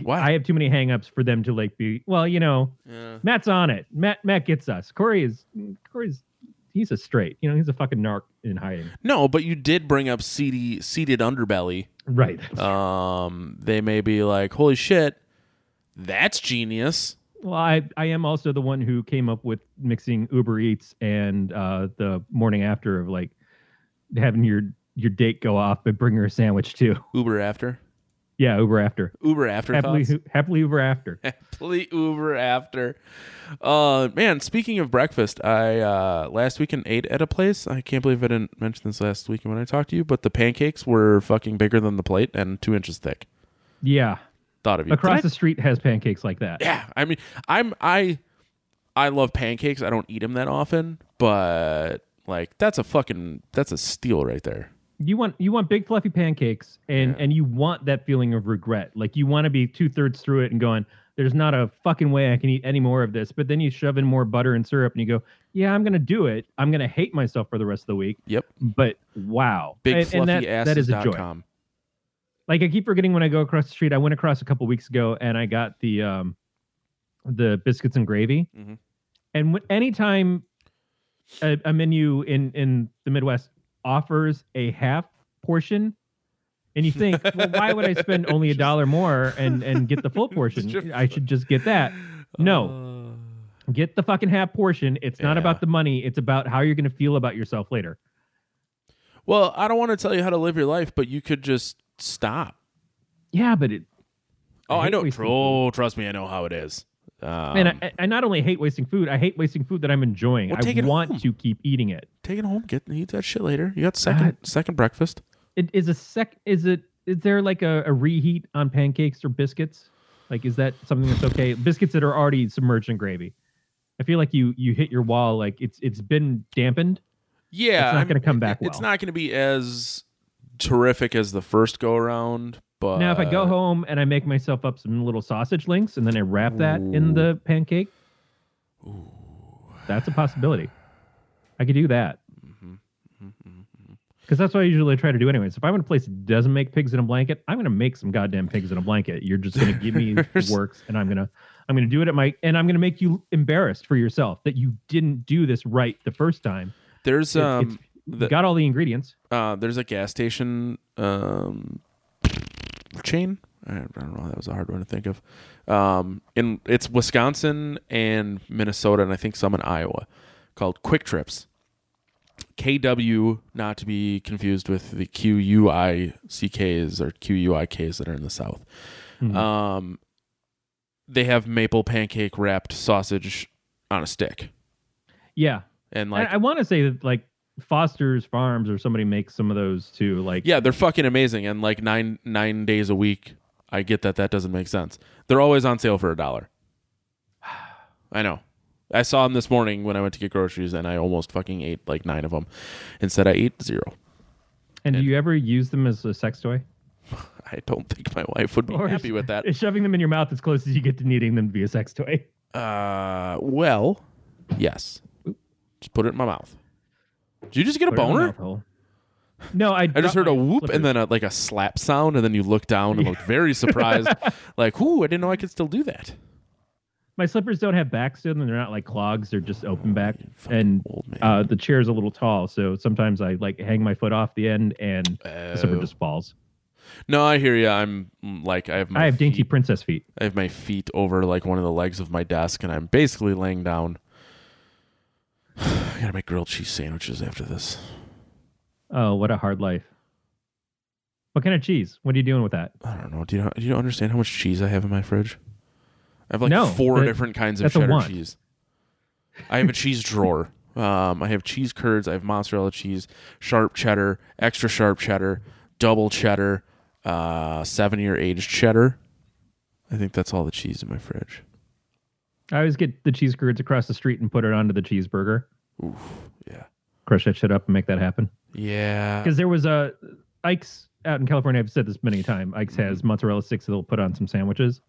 Why? I have too many hangups for them to like be. Well, you know, Yeah. Matt's on it. Matt Matt gets us. Corey is Corey's he's a straight. You know, he's a fucking narc in hiding. No, but you did bring up seedy, seated underbelly. Right. Um, they may be like, "Holy shit, that's genius." Well, I I am also the one who came up with mixing Uber Eats and uh the morning after of like having your your date go off but bring her a sandwich too. Uber after, Yeah, Uber after. Uber after Happily happily Uber after. happily Uber after. Uh, man, speaking of breakfast, I uh last weekend ate at a place. I can't believe I didn't mention this last weekend when I talked to you, but the pancakes were fucking bigger than the plate and two inches thick. Yeah. Thought of you. Across Did I- the street has pancakes like that. yeah, I mean, I'm I I love pancakes. I don't eat them that often, but like that's a fucking that's a steal right there. You want you want big fluffy pancakes and Yeah. and you want that feeling of regret like you want to be two-thirds through it and going there's not a fucking way i can eat any more of this but then you shove in more butter and syrup and you go yeah i'm gonna do it i'm gonna hate myself for the rest of the week Yep. but wow Big and, and fluffy that, that is a joy com. like i keep forgetting when i go across the street i went across a couple weeks ago and i got the um the biscuits and gravy Mhm. and when, anytime a, a menu in in the midwest offers a half portion and you think well why would i spend only a dollar more and and get the full portion i should just get that No. Uh, get the fucking half portion it's not Yeah. about the money it's about how you're going to feel about yourself later well, I don't want to tell you how to live your life, but you could just stop. yeah but it Oh, I, hate know. Oh, trust me, I know how it is. Um, and I, I not only hate wasting food i hate wasting food that i'm enjoying Well, i want home. to keep eating it take it home. Get eat that shit later. You got second second breakfast. it is a sec is it is there like a, a reheat on pancakes or biscuits like is that something that's okay biscuits that are already submerged in gravy i feel like you you hit your wall like it's it's been dampened Yeah, It's not gonna come it- back It's not going to be as terrific as the first go around, but now, if I go home and I make myself up some little sausage links and then I wrap that in the pancake, that's a possibility. I could do that. Because that's what I usually try to do anyways. If I'm in a place that doesn't make pigs in a blanket, I'm gonna make some goddamn pigs in a blanket. You're just gonna give me the works, and I'm gonna I'm gonna do it at my and I'm gonna make you embarrassed for yourself that you didn't do this right the first time. there's It- um the- got all the ingredients. uh there's a gas station um chain. I don't know. That was a hard one to think of. Um, in it's Wisconsin and Minnesota, and I think some in Iowa, called Kwik Trips. KW, not to be confused with the QUICKs or QUIKs that are in the South. Mhm. Um, they have maple pancake wrapped sausage on a stick, Yeah, and I- like, I, want to say that like Foster's Farms or somebody makes some of those too. Like yeah, they're fucking amazing. And like nine nine days a week, I get that that doesn't make sense. They're always on sale for a dollar. I know. I saw them this morning when I went to get groceries, and I almost fucking ate like nine of them. Instead, I ate zero. And do you ever use them as a sex toy? I don't think my wife would be Or happy with that. Is shoving them in your mouth as close as you get to needing them to be a sex toy? Uh, well, yes. Just put it in my mouth. Did you just get a Put it in the boner? mouth hole. No, I. I just dropped heard a whoop and then a, like a slap sound, and then you look down and look very surprised, like, "Ooh, I didn't know I could still do that." my slippers don't have backs to them. They're not like clogs. They're just open back, fucking and old man. uh, the chair's a little tall, so sometimes I like hang my foot off the end, and the slipper Oh. just falls. No, I hear you. I'm mm, like I have my I have dainty feet, princess feet. I have my feet over like one of the legs of my desk, and I'm basically laying down. I gotta make grilled cheese sandwiches after this. Oh, what a hard life. What kind of cheese? What are you doing with that? I don't know. Do you know, do you understand how much cheese I have in my fridge? I have like No, four that- different kinds of cheddar cheese. I have a cheese drawer. Um, I have cheese curds. I have mozzarella cheese, sharp cheddar, extra sharp cheddar, double cheddar, uh, seven year aged cheddar. I think that's all the cheese in my fridge. I always get the cheese curds across the street and put it onto the cheeseburger. Oof, yeah, Crush that shit up and make that happen. yeah. Because there was a Ike's out in California. I've said this many times. Ike's has Mm-hmm. mozzarella sticks that they'll put on some sandwiches,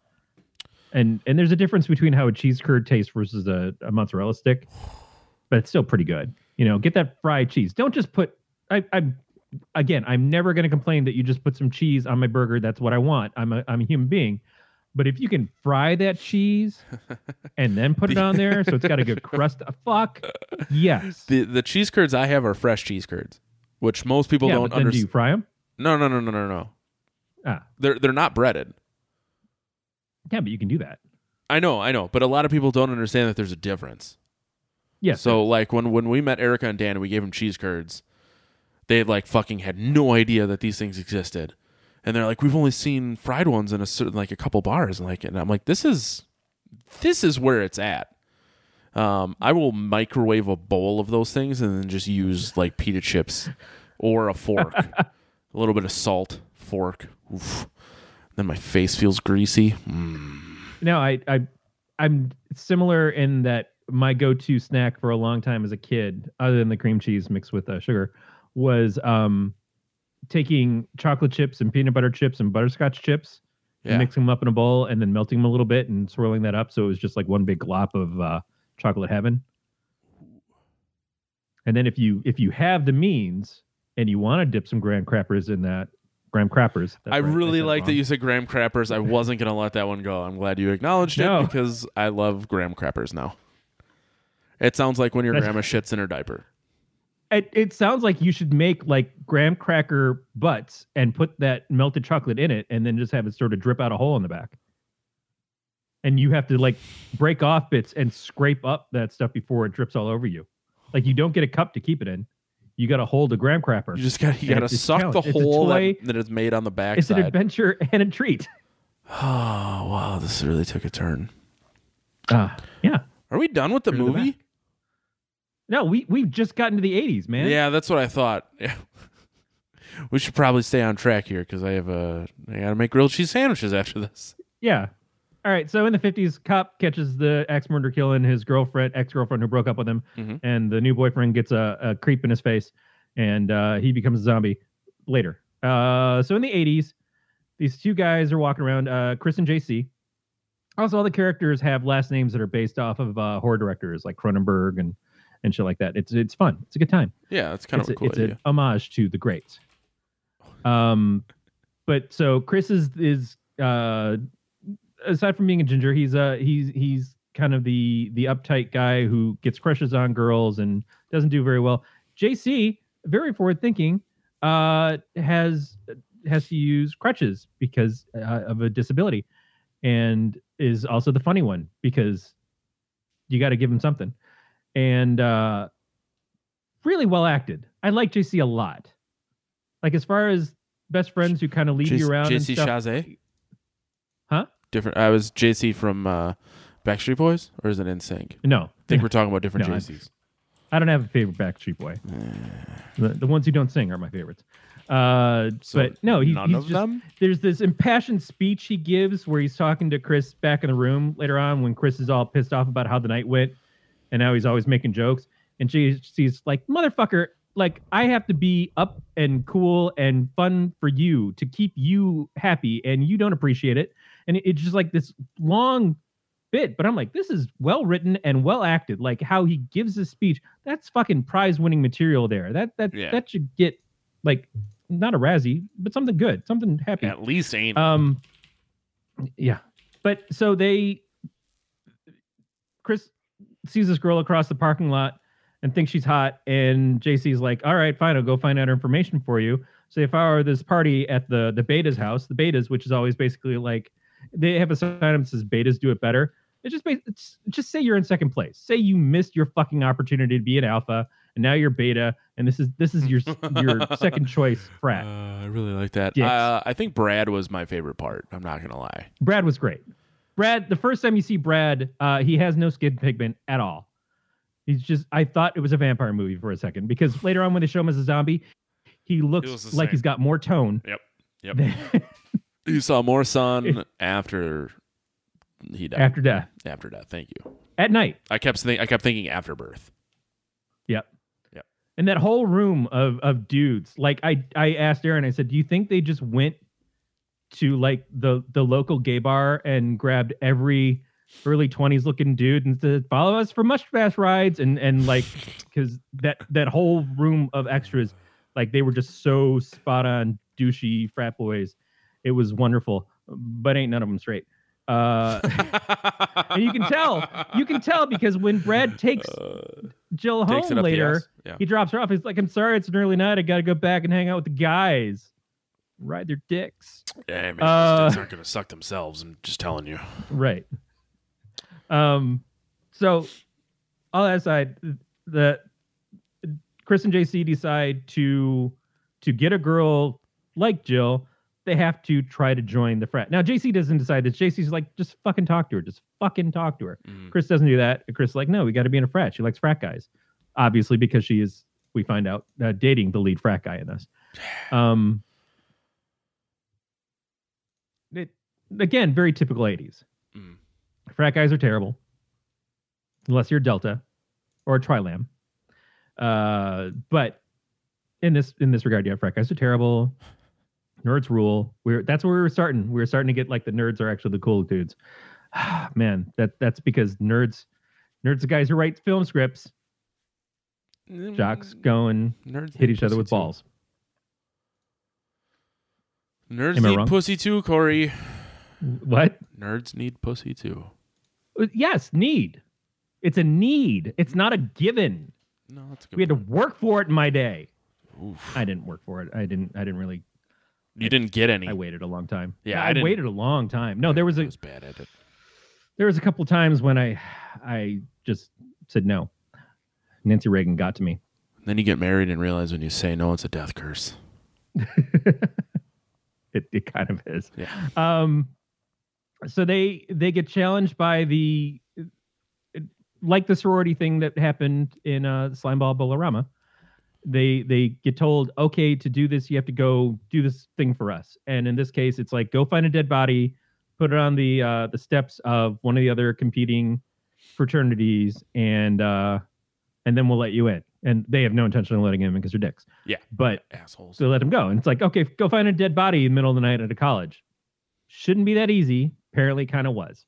and and there's a difference between how a cheese curd tastes versus a, a mozzarella stick, but it's still pretty good. You know, get that fried cheese. Don't just put. I, I'm again. I'm never going to complain that you just put some cheese on my burger. That's what I want. I'm a I'm a human being. But if you can fry that cheese and then put it on there, so it's got a good crust, fuck yes. The the cheese curds I have are fresh cheese curds, which most people yeah, don't understand. do you fry them? No, no, no, no, no, no. Ah, They're they're not breaded. yeah, but you can do that. I know, I know, but a lot of people don't understand that there's a difference. Yes. So like when when we met Erica and Dan and we gave them cheese curds, they like fucking had no idea that these things existed, and they're like, "We've only seen fried ones in a certain like a couple bars," and like, and I'm like, "This is this is where it's at." Um, I will microwave a bowl of those things and then just use like pita chips or a fork, a little bit of salt, fork. Oof. Then my face feels greasy. Mm. No, I, I, I'm similar in that my go-to snack for a long time as a kid, other than the cream cheese mixed with uh, sugar, was um, taking chocolate chips and peanut butter chips and butterscotch chips, Yeah. and mixing them up in a bowl, and then melting them a little bit and swirling that up, so it was just like one big glop of uh, chocolate heaven. And then if you if you have the means and you want to dip some graham crackers in that graham crackers, I right, really like that you said graham crappers. I wasn't gonna let that one go. I'm glad you acknowledged No. it because I love graham crappers now. It sounds like when your That's- grandma shits in her diaper. It, it sounds like you should make like graham cracker butts and put that melted chocolate in it and then just have it sort of drip out a hole in the back. And you have to like break off bits and scrape up that stuff before it drips all over you. Like you don't get a cup to keep it in. You got to hold a graham cracker. You just got you got to suck the. It's hole toy. that, that is made on the back it's an adventure and a treat. oh wow, this really took a turn. Ah, yeah. Are we done with the movie? No, we we've just gotten to the 80s, man. Yeah, that's what I thought. Yeah. we should probably stay on track here because I have a I gotta make grilled cheese sandwiches after this. Yeah. All right. So in the 50s, cop catches the ex murder killing his girlfriend, ex girlfriend who broke up with him, Mhm. and the new boyfriend gets a, a creep in his face, and uh, he becomes a zombie later. Uh, so in the 80s, these two guys are walking around, uh, Chris and JC. Also, all the characters have last names that are based off of uh, horror directors like Cronenberg and and shit like that. It's it's fun. It's a good time Yeah, it's kind it's of a cool it's an homage to the greats. Um, but so Chris is is uh, aside from being a ginger, he's uh he's he's kind of the the uptight guy who gets crushes on girls and doesn't do very well. JC, very forward thinking, uh, has has to use crutches because uh, of a disability, and is also the funny one because you got to give him something, and uh, really well acted. I like JC a lot. Like as far as best friends who kind of lead you around and JC stuff. Chazé? Huh? Different. I was JC from uh, Backstreet Boys, or is it NSYNC? No, I think we're talking about different No, I- JCs. I don't have a favorite Backstreet Boy. The, the ones who don't sing are my favorites. Uh, So but no, he, none he's of just, them. There's this impassioned speech he gives where he's talking to Chris back in the room later on when Chris is all pissed off about how the night went, and now he's always making jokes. And she, she's like, "Motherfucker, like I have to be up and cool and fun for you to keep you happy, and you don't appreciate it." And it- it's just like this long bit, but I'm like, this is well written and well acted. Like how he gives his speech, that's fucking prize winning material there. That that Yeah. that should get like not a Razzie, but something good, something happy. At least ain't. Um, yeah, but so they, Chris sees this girl across the parking lot and thinks she's hot, and JC's like, "All right, fine, I'll go find out her information for you." So they follow this party at the the Betas house, the Betas, which is always basically like they have a sign that says Betas do it better. It's just it's, just say you're in second place. Say you missed your fucking opportunity to be an alpha, and now you're beta, and this is this is your your second choice frat. Uh, I really like that. Uh, I think Brad was my favorite part. I'm not gonna lie. Brad was great. Brad, the first time you see Brad, uh, he has no skin pigment at all. He's just, I thought it was a vampire movie for a second because later on when they show him as a zombie, he looks looks like same. he's got more tone. Yep. Yep. than- You saw more sun after he died. after death After death. Thank you. at night. I kept think I kept thinking after birth. Yep. Yep. And that whole room of of dudes, like I I asked Aaron, I said, do you think they just went to like the the local gay bar and grabbed every early 20s looking dude and said follow us for much fast rides and and like because that that whole room of extras like they were just so spot on douchey frat boys it was wonderful but ain't none of them straight uh and you can tell you can tell because when brad takes Uh, jill home the later. Yeah. he drops her off. He's like, I'm sorry, it's an early night. I got to go back and hang out with the guys. Ride their dicks. Yeah, man, Uh, these dicks aren't gonna suck themselves. I'm just telling you. Right. Um, so all that aside, the Chris and JC decide to to get a girl like Jill. They have to try to join the frat. Now JC doesn't decide this. JC's like, just fucking talk to her. Just fucking talk to her. Mm. Chris doesn't do that. Chris is like, no, we got to be in a frat. She likes frat guys, obviously because she is. We find out uh, dating the lead frat guy in this. Um, it, again, very typical '80s. Mm. Frat guys are terrible, unless you're Delta or a Tri-Lamb. Uh, but in this in this regard, yeah, frat guys are terrible. Nerds rule. We're that's where we were starting. We were starting to get like the nerds are actually the cool dudes. Man, that that's because nerds, nerds, the guys who write film scripts, jocks Mm, go and Nerds hit each other with balls. Nerds need wrong? pussy too, Corey. What? Nerds need pussy too. Uh, Yes, need. It's a need. It's not a given. No, that's a good. We had to work for it in my day. Oof. I didn't work for it. I didn't. I didn't really. You didn't get any. I waited a long time. Yeah, I, I waited a long time. No, there was I a was bad at it. there was a couple times when I I just said no. Nancy Reagan got to me. Then you get married and realize when you say no, it's a death curse. it it kind of is. Yeah. Um, so they they get challenged by the like the sorority thing that happened in uh Slimeball Bowl-O-Rama. They they get told, okay, to do this, you have to go do this thing for us. And in this case, it's like go find a dead body, put it on the uh, the steps of one of the other competing fraternities, and uh, and then we'll let you in. And they have no intention of letting him in because they're dicks. Yeah. But Assholes. they let him go. And it's like, okay, go find a dead body in the middle of the night at a college. Shouldn't be that easy. Apparently, kind of was.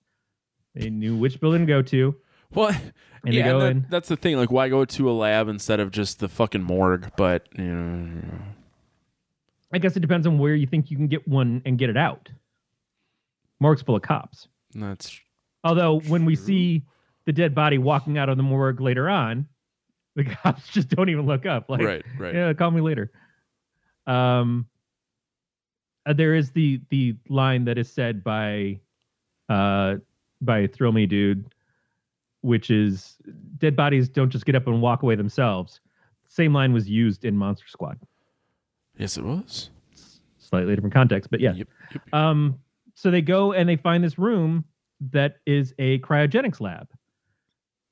They knew which building to go to, What? and yeah, they go that- in. that's the thing. Like, why go to a lab instead of just the fucking morgue? But you know, I guess it depends on where you think you can get one and get it out. Morgue's full of cops. that's Although when we see the dead body walking out of the morgue later on, the cops just don't even look up. Like, right. Right. yeah, call me later. Um, uh, there is the the line that is said by, uh, by Thrill Me Dude, which is dead bodies don't just get up and walk away themselves. Same line was used in Monster Squad. Yes, it was. Slightly different context, but yeah. Yep. yep. Um, so they go and they find this room that is a cryogenics lab.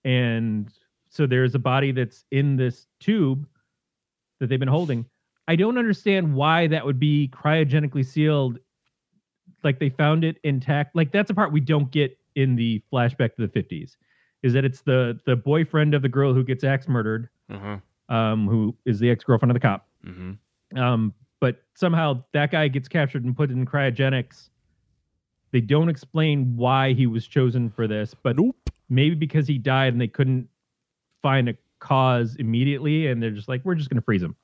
And so there's a body that's in this tube that they've been holding. I don't understand why that would be cryogenically sealed. Like they found it intact. Like that's a part we don't get in the flashback to the 50s. Is that it's the the boyfriend of the girl who gets axe murdered, Uh-huh. um, who is the ex-girlfriend of the cop. Mm-hmm. Um, but somehow that guy gets captured and put in cryogenics. They don't explain why he was chosen for this, but Nope. maybe because he died and they couldn't find a cause immediately, and they're just like, we're just gonna freeze them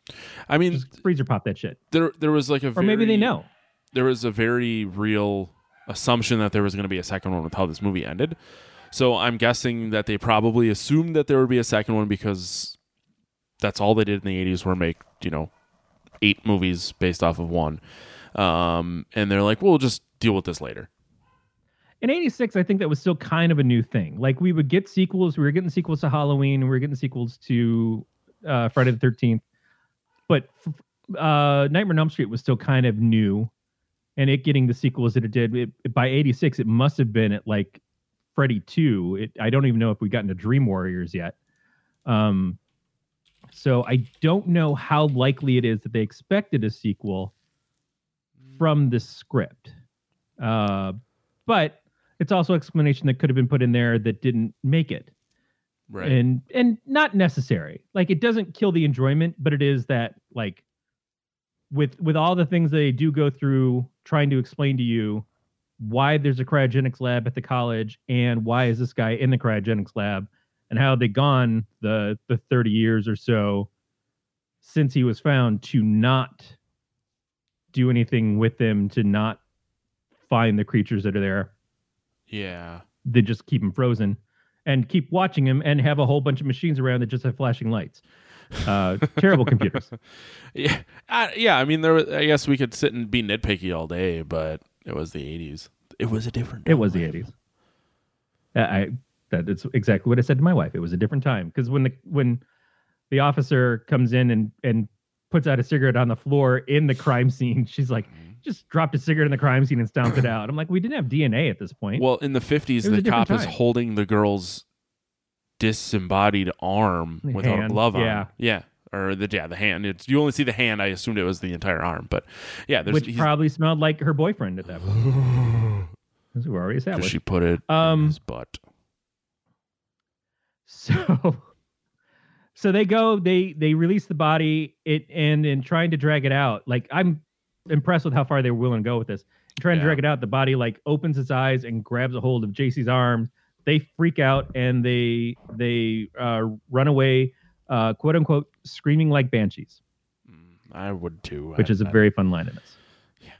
I mean, just freezer pop that shit, there there was like a or maybe they know. there was a very real assumption that there was going to be a second one with how this movie ended. So I'm guessing that they probably assumed that there would be a second one because that's all they did in the 80s were make, you know, eight movies based off of one. Um, and they're like, we'll just deal with this later. In '86, I think that was still kind of a new thing. Like we would get sequels, we were getting sequels to Halloween, and we were getting sequels to uh, Friday the Thirteenth, but uh, Nightmare on Elm Street was still kind of new, and it getting the sequels that it did it, it- by '86, it must have been at like Freddy Two. It, I don't even know if we got into Dream Warriors yet. Um, so I don't know how likely it is that they expected a sequel from the script. Uh, but it's also explanation that could have been put in there that didn't make it. Right. and and not necessary. Like it doesn't kill the enjoyment but it is that like with with all the things they do go through trying to explain to you why there's a cryogenics lab at the college and why is this guy in the cryogenics lab and how they gone the the 30 years or so since he was found to not do anything with them to not find the creatures that are there yeah. they just keep him frozen and keep watching him and have a whole bunch of machines around that just have flashing lights. Uh, terrible computers. Yeah. Uh, yeah. I mean, there. Was, I guess we could sit and be nitpicky all day, but it was the 80s. It was a different. It was the time. eighties. I that it's exactly what I said to my wife. It was a different time because when the when the officer comes in and and puts out a cigarette on the floor in the crime scene, she's like, just dropped a cigarette in the crime scene and stomped it out. I'm like, we didn't have DNA at this point. Well, in the 50s, It was a the cop is holding the girl's disembodied arm without a Hand, glove on. yeah. Yeah. Or the yeah, the hand. It's you only see the hand. I assumed it was the entire arm, but yeah, there's which probably smelled like her boyfriend at that point. As we already established. she put it Um, in his butt. So so they go, they they release the body, it and in trying to drag it out, like I'm impressed with how far they were willing to go with this. Trying to drag it out, the body like opens its eyes and grabs a hold of JC's arms. They freak out and they they uh, run away, uh, quote unquote, screaming like banshees, Mm, I would too. which I- is a I- very fun line in this. Yeah.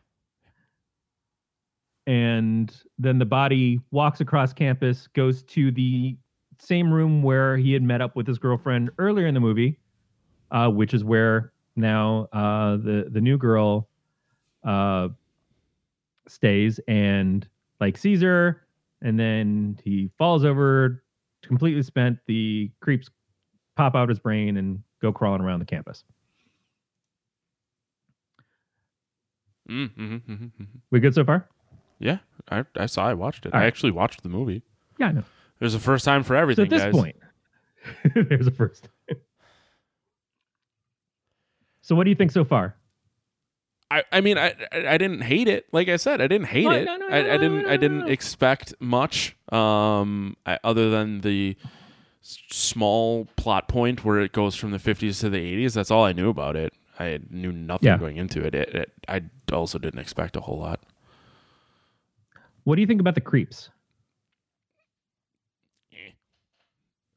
And then the body walks across campus, goes to the same room where he had met up with his girlfriend earlier in the movie, uh, which is where now uh, the the new girl uh, stays and like sees her, and then he falls over, completely spent. The creeps pop out his brain and go crawling around the campus. Mm, mhm, mhm, mhm. We good so far? Yeah, I, I saw. I watched it. All I right. actually watched the movie. Yeah, I know. There's a first time for So everything, at this guys. point, there's a first. so what do you think so far? I, I mean I, I didn't hate it like I said I didn't hate No, it no, no, I, no, I didn't I didn't expect much um I, other than the small plot point where it goes from the 50s to the 80s that's all I knew about it I knew nothing Yeah. going into it. It, it I also didn't expect a whole lot What do you think about the creeps?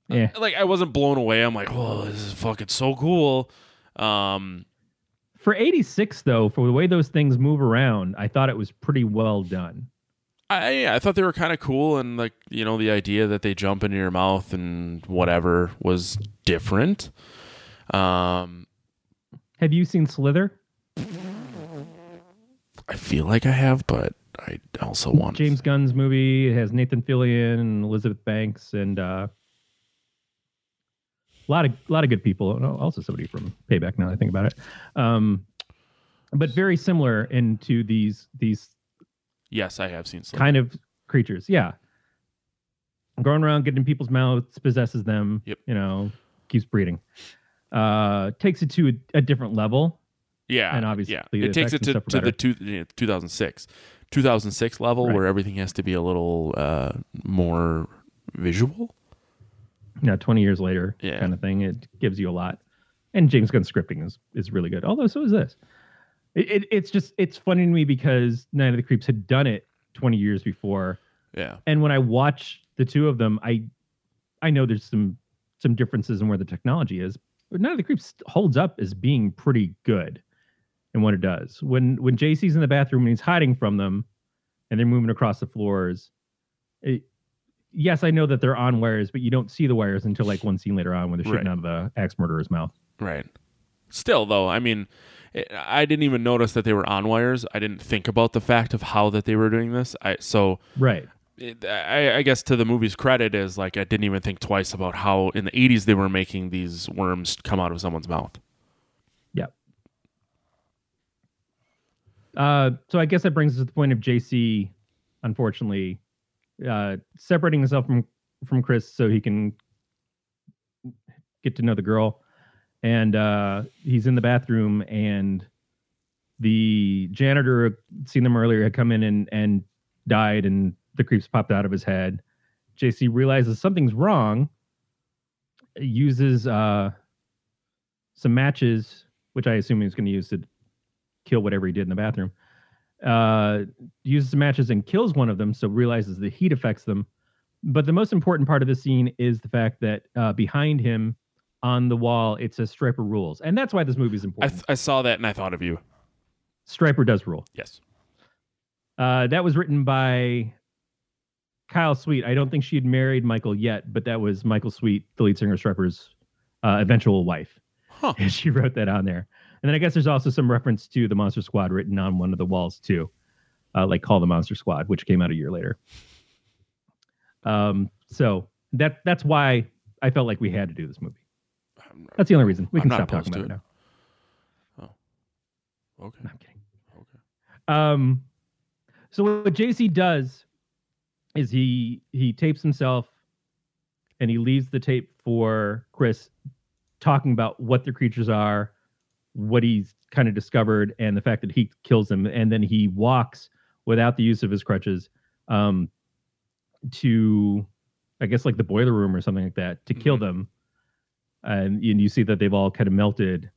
Yeah. like I wasn't blown away I'm like oh this is fucking so cool um For 86 though, for the way those things move around, I thought it was pretty well done. I yeah, I thought they were kind of cool, and like you know the idea that they jump into your mouth and whatever was different. Um, Have you seen Slither? I feel like I have, but I also want James Gunn's movie. It has Nathan Fillion and Elizabeth Banks and uh, a lot of a lot of good people. Also somebody from Payback. Now that I think about it, um, but very similar into these these Yes, I have seen. Slither. kind of creatures. Yeah, going around, getting in people's mouths, possesses them. Yep. You know, keeps breeding. Uh, takes it to a, a different level. yeah, and obviously yeah, it takes it to, to the two, yeah, 2006, 2006 level Right. where everything has to be a little uh, more visual. You know, 20 years later Yeah. kind of thing. It gives you a lot. And James Gunn's scripting is, is really good. Although so is this. It, it, it's just, it's funny to me because Night of the Creeps had done it 20 years before. Yeah, And when I watch the two of them, I, I know there's some, some differences in where the technology is, but Night of the Creeps holds up as being pretty good in what it does. When, when JC's in the bathroom and he's hiding from them and they're moving across the floors, it, yes, I know that they're on wires, but you don't see the wires until like one scene later on when they're shooting Right. out of the axe murderer's mouth. Right. Still, though, I mean, it, I didn't even notice that they were on wires. I didn't think about the fact of how that they were doing this. I so Right. it, I, I guess to the movie's credit is like I didn't even think twice about how in the '80s they were making these worms come out of someone's mouth. Yep. Uh, so I guess that brings us to the point of JC, unfortunately, uh, separating himself from from Chris so he can get to know the girl. And uh, he's in the bathroom, and the janitor seen them earlier had come in and and died, and the creeps popped out of his head. JC realizes something's wrong. Uses uh, some matches, which I assume he's going to use to kill whatever he did in the bathroom. Uh, uses some matches and kills one of them, so realizes the heat affects them. But the most important part of the scene is the fact that uh, behind him on the wall it says Stryper rules, and that's why this movie is I, important. th- I saw that and I thought of you. Stryper does rule. Yes. Uh, that was written by Kyle Sweet. I don't think she had married Michael yet, but that was Michael Sweet, the lead singer of Stryper's uh, eventual wife. Huh. And she wrote that on there. And then I guess there's also some reference to the Monster Squad written on one of the walls too, uh, like "Call the Monster Squad," which came out a year later. Um, so that that's why I felt like we had to do this movie. I'm- That's the only reason. We can stop talking about it it. now. Okay. No, I'm kidding. Okay. Um, so what JC does is he he tapes himself, and he leaves the tape for Chris, talking about what the creatures are, what he's kind of discovered, and the fact that he kills them, and then he walks without the use of his crutches, um, to, I guess like the boiler room or something like that to kill Mhm. them, and, and you see that they've all kind of melted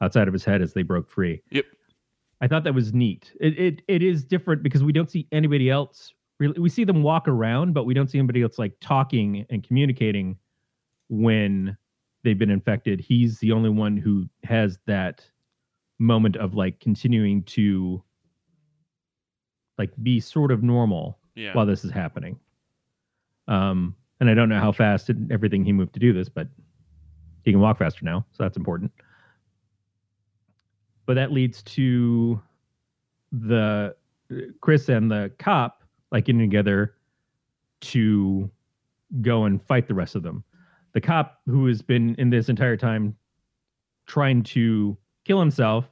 outside of his head as they broke free. Yep. I thought that was neat. It it it is different because we don't see anybody else really. We see them walk around, but we don't see anybody else like talking and communicating when they've been infected. He's the only one who has that moment of like continuing to like be sort of normal Yeah. while this is happening. Um, and I don't know how fast and everything he moved to do this, but he can walk faster now, so that's important. But that leads to the Chris and the cop like getting together to go and fight the rest of them. The cop who has been in this entire time trying to kill himself.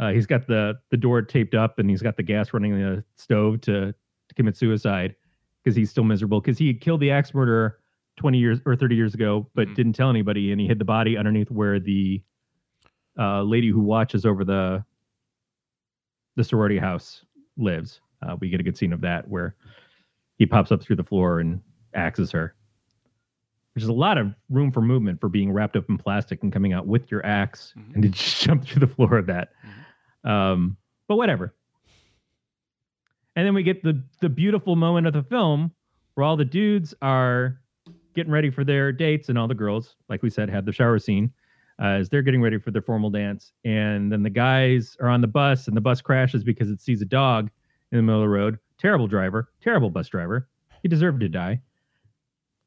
Uh, he's got the the door taped up and he's got the gas running in the stove to, to commit suicide because he's still miserable because he killed the axe murderer 20 years or 30 years ago but Mhm. didn't tell anybody and he hid the body underneath where the uh, lady who watches over the the sorority house lives. Uh, we get a good scene of that where he pops up through the floor and axes her. There's a lot of room for movement for being wrapped up in plastic and coming out with your ax Mhm. and to just jump through the floor of that. Um, but whatever. And then we get the the beautiful moment of the film where all the dudes are getting ready for their dates, and all the girls, like we said, have the shower scene uh, as they're getting ready for their formal dance. And then the guys are on the bus, and the bus crashes because it sees a dog in the middle of the road. Terrible driver, terrible bus driver. He deserved to die.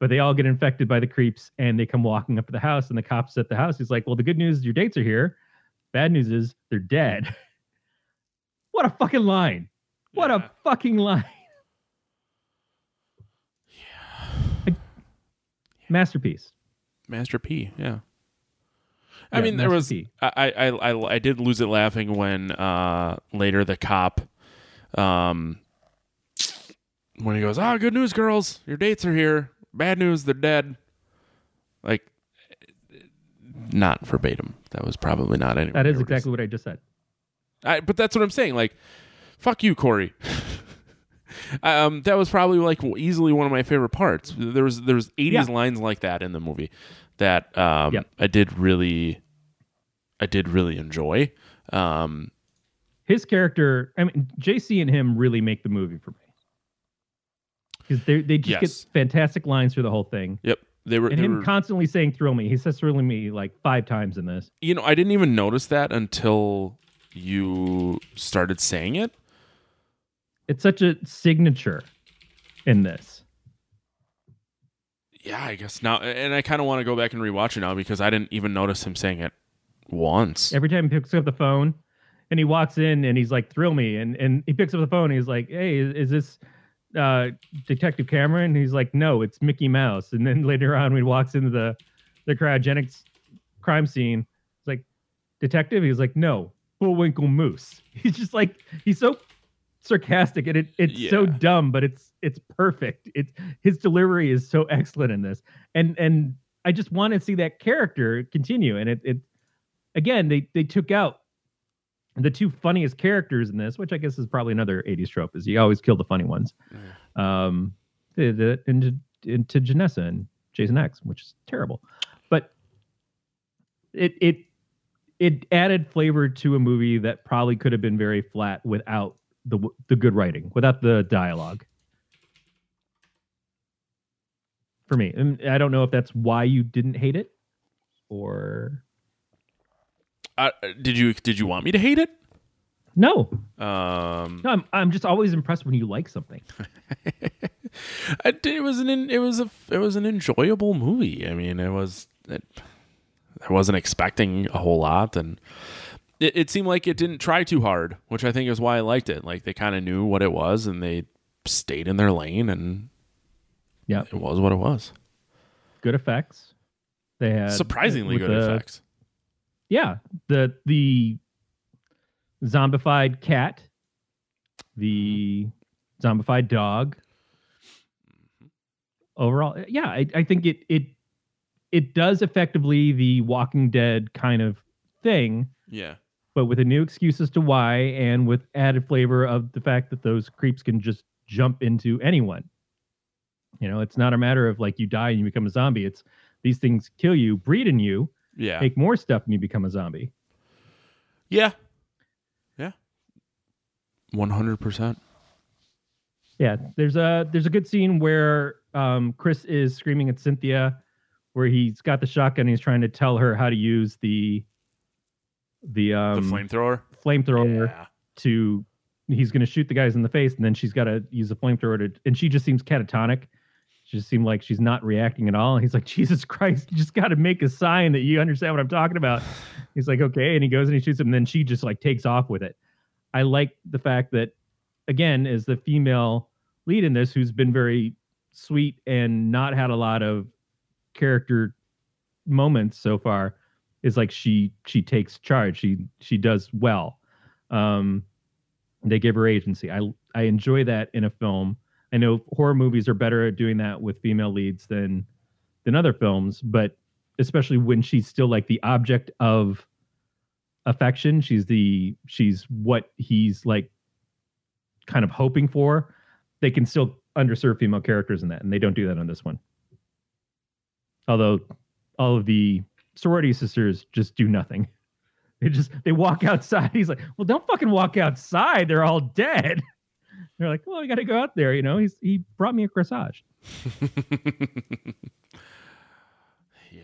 But they all get infected by the creeps, and they come walking up to the house, and the cops at the house. He's like, "Well, the good news is your dates are here. Bad news is they're dead." what a fucking line! What Yeah. a fucking line! Like, masterpiece. Master P. Yeah. I Yeah, mean, there was I, I, I did lose it laughing when uh later the cop, um, when he goes, "Ah, good news, girls, your dates are here. Bad news, they're dead." Like, not verbatim. That was probably not anywhere. That is near what he exactly what I just said. I, but that's what I'm saying. Like, fuck you, Corey. um, that was probably like easily one of my favorite parts. There was there was 80s Yeah. lines like that in the movie that um, Yep. I did really, I did really enjoy. Um, his character i mean jc and him really make the movie for me because they they just Yes. get fantastic lines through the whole thing yep, they were. and they him were- constantly saying thrill me he says thrill me like five times in this you know, I didn't even notice that until you started saying it. it's such a signature in this Yeah, I guess now, and I kind of want to go back and rewatch it now because I didn't even notice him saying it once. every time he picks up the phone and he walks in and he's like thrill me and and he picks up the phone and he's like hey is, is this uh detective cameron he's like no it's mickey mouse. And then later on when he walks into the the cryogenics crime scene it's like detective? He's like no bullwinkle moose. He's just like he's so sarcastic and it, it's so dumb but it's it's perfect. It's his delivery is so excellent in this. And and i just want to see that character continue. And it, it again they they took out the two funniest characters in this which i guess is probably another 80s trope is you always kill the funny ones. Um the, the, into into janessa and jason x which is terrible. But it it it added flavor to a movie that probably could have been very flat without the the good writing without the dialogue. For me. And i don't know if that's why you didn't hate it or Did you did you want me to hate it? no Um, no i'm, I'm just always impressed when you like something it was an it was a it was an enjoyable movie. I mean, it was it, I wasn't expecting a whole lot, and it, it seemed like it didn't try too hard, which I think is why I liked it. Like they kind of knew what it was, and they stayed in their lane, and yeah it was what it was. good effects they had Surprisingly good the- effects. Yeah the the zombified cat the zombified dog. Mm-hmm. Overall yeah I, I think it it it does effectively the walking dead kind of thing Yeah, but with a new excuse as to why and with added flavor of the fact that those creeps can just jump into anyone. You know it's not a matter of like you die and you become a zombie. It's these things kill you breed in you yeah, make more stuff and you become a zombie yeah, yeah. One hundred percent. Yeah, there's a there's a good scene where um, Chris is screaming at Cynthia, where he's got the shotgun. And he's trying to tell her how to use the the The um, flamethrower. flamethrower Yeah. to. He's going to shoot the guys in the face, and then she's got to use the flamethrower to. And she just seems catatonic. Just seemed like she's not reacting at all. And he's like, Jesus Christ, you just got to make a sign that you understand what I'm talking about. He's like, okay, and he goes and he shoots him. And then she just like takes off with it. I like the fact that, again, as the female lead in this, who's been very sweet and not had a lot of character moments so far, is like she she takes charge. She she does well. Um, they give her agency. I I enjoy that in a film. I know horror movies are better at doing that with female leads than than other films, but especially when she's still like the object of affection. She's the she's what he's like kind of hoping for. They can still underserve female characters in that, and they don't do that on this one. Although all of the sorority sisters just do nothing. They just they walk outside. He's like, "Well, don't fucking walk outside. They're all dead." They're like, "Well, we got to go out there." You know, he's he brought me a corsage. yeah.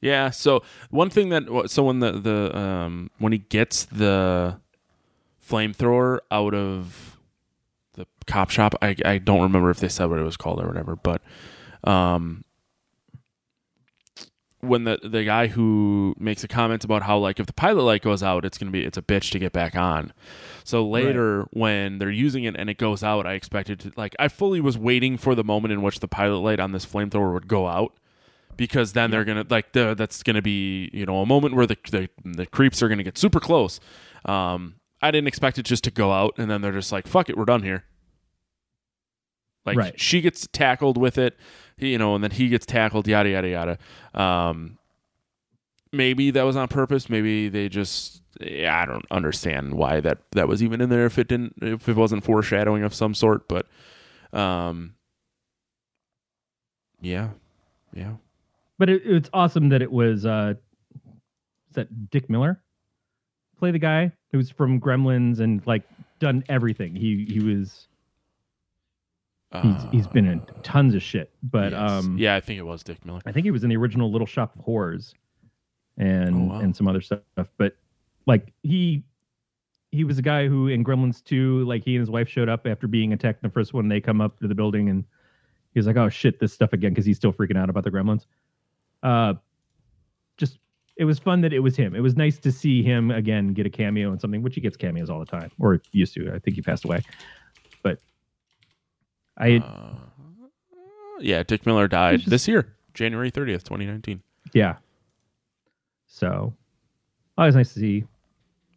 Yeah. So one thing that so when the the um when he gets the flamethrower out of the cop shop, I I don't remember if they said what it was called or whatever, but um when the the guy who makes a comment about how like if the pilot light goes out, it's gonna be it's a bitch to get back on. So later when they're using it and it goes out, I expected to like I fully was waiting for the moment in which the pilot light on this flamethrower would go out because then they're gonna like the, that's gonna be you know a moment where the the, the creeps are gonna get super close. Um, I didn't expect it just to go out and then they're just like fuck it, we're done here. Like Right. she gets tackled with it, you know, and then he gets tackled, yada yada yada. Um, maybe that was on purpose. Maybe they just yeah, I don't understand why that that was even in there if it didn't if it wasn't foreshadowing of some sort. But um, yeah, yeah, But it, it's awesome that it was uh is that Dick Miller play the guy who's from Gremlins and like done everything. He he was he's he's been in Uh, tons of shit. But yes. um yeah, I think it was Dick Miller. I think he was in the original Little Shop of Horrors and Oh, wow. and some other stuff. But like he he was a guy who in Gremlins 2, like he and his wife showed up after being attacked in the first one. They come up to the building and he's like, Oh shit, this stuff again, because he's still freaking out about the gremlins. Uh just it was fun that it was him. It was nice to see him again get a cameo in something, which he gets cameos all the time, or used to. I think he passed away. But I Uh, yeah, Dick Miller died just- this year, January thirtieth, twenty nineteen. Yeah. So always nice to see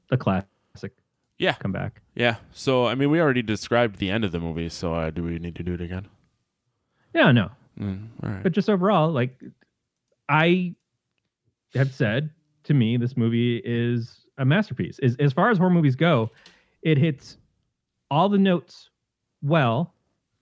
the classic Yeah, come back. yeah. So I mean, we already described the end of the movie. So uh, do we need to do it again? Yeah, no. Mm, all right. But just overall, like I have said to me, this movie is a masterpiece. As, as far as horror movies go, it hits all the notes well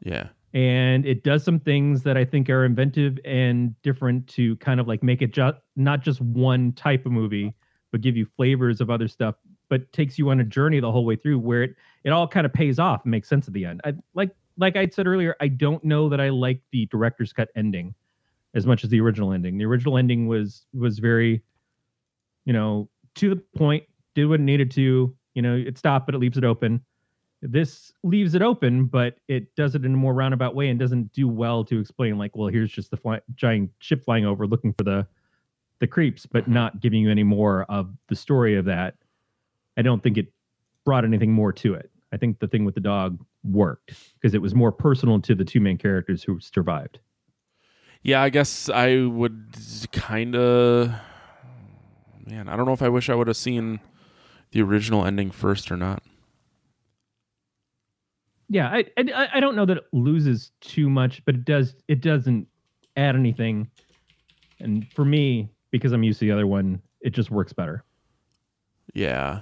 Yeah. and it does some things that I think are inventive and different to kind of like make it just not just one type of movie, but give you flavors of other stuff, but takes you on a journey the whole way through where it it all kind of pays off and makes sense at the end. I like like I said earlier, I don't know that I like the director's cut ending as much as the original ending. The original ending was was very, you know, to the point, did what it needed to, you know, it stopped, but it leaves it open this leaves it open, but it does it in a more roundabout way and doesn't do well to explain like, well, here's just the fly- giant ship flying over looking for the the creeps, but not giving you any more of the story of that. I don't think it brought anything more to it. I think the thing with the dog worked because it was more personal to the two main characters who survived. Yeah, I guess I would kind of. Man, I don't know if I wish I would have seen the original ending first or not. Yeah, I, I I don't know that it loses too much, but it does it doesn't add anything. And for me, because I'm used to the other one, it just works better. Yeah.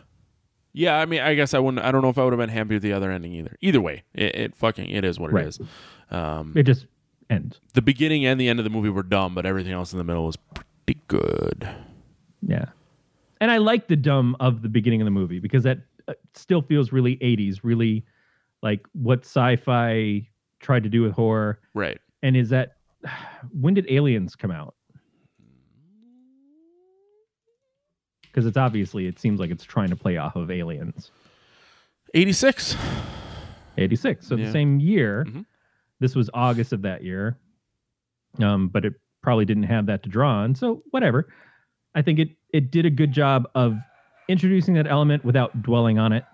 Yeah, I mean, I guess I wouldn't. I don't know if I would have been happy with the other ending either. Either way, it, it fucking it is what it Right. is. Um, It just ends. the beginning and the end of the movie were dumb, but everything else in the middle was pretty good. Yeah. And I like the dumb of the beginning of the movie because that uh, still feels really 80s, really like what sci-fi tried to do with horror. Right. And is that when did Aliens come out? Because it's obviously it seems like it's trying to play off of Aliens. Eighty six. 86. So Yeah. the same year. Mhm. This was August of that year. Um, but it probably didn't have that to draw on. So whatever. I think it it did a good job of introducing that element without dwelling on it.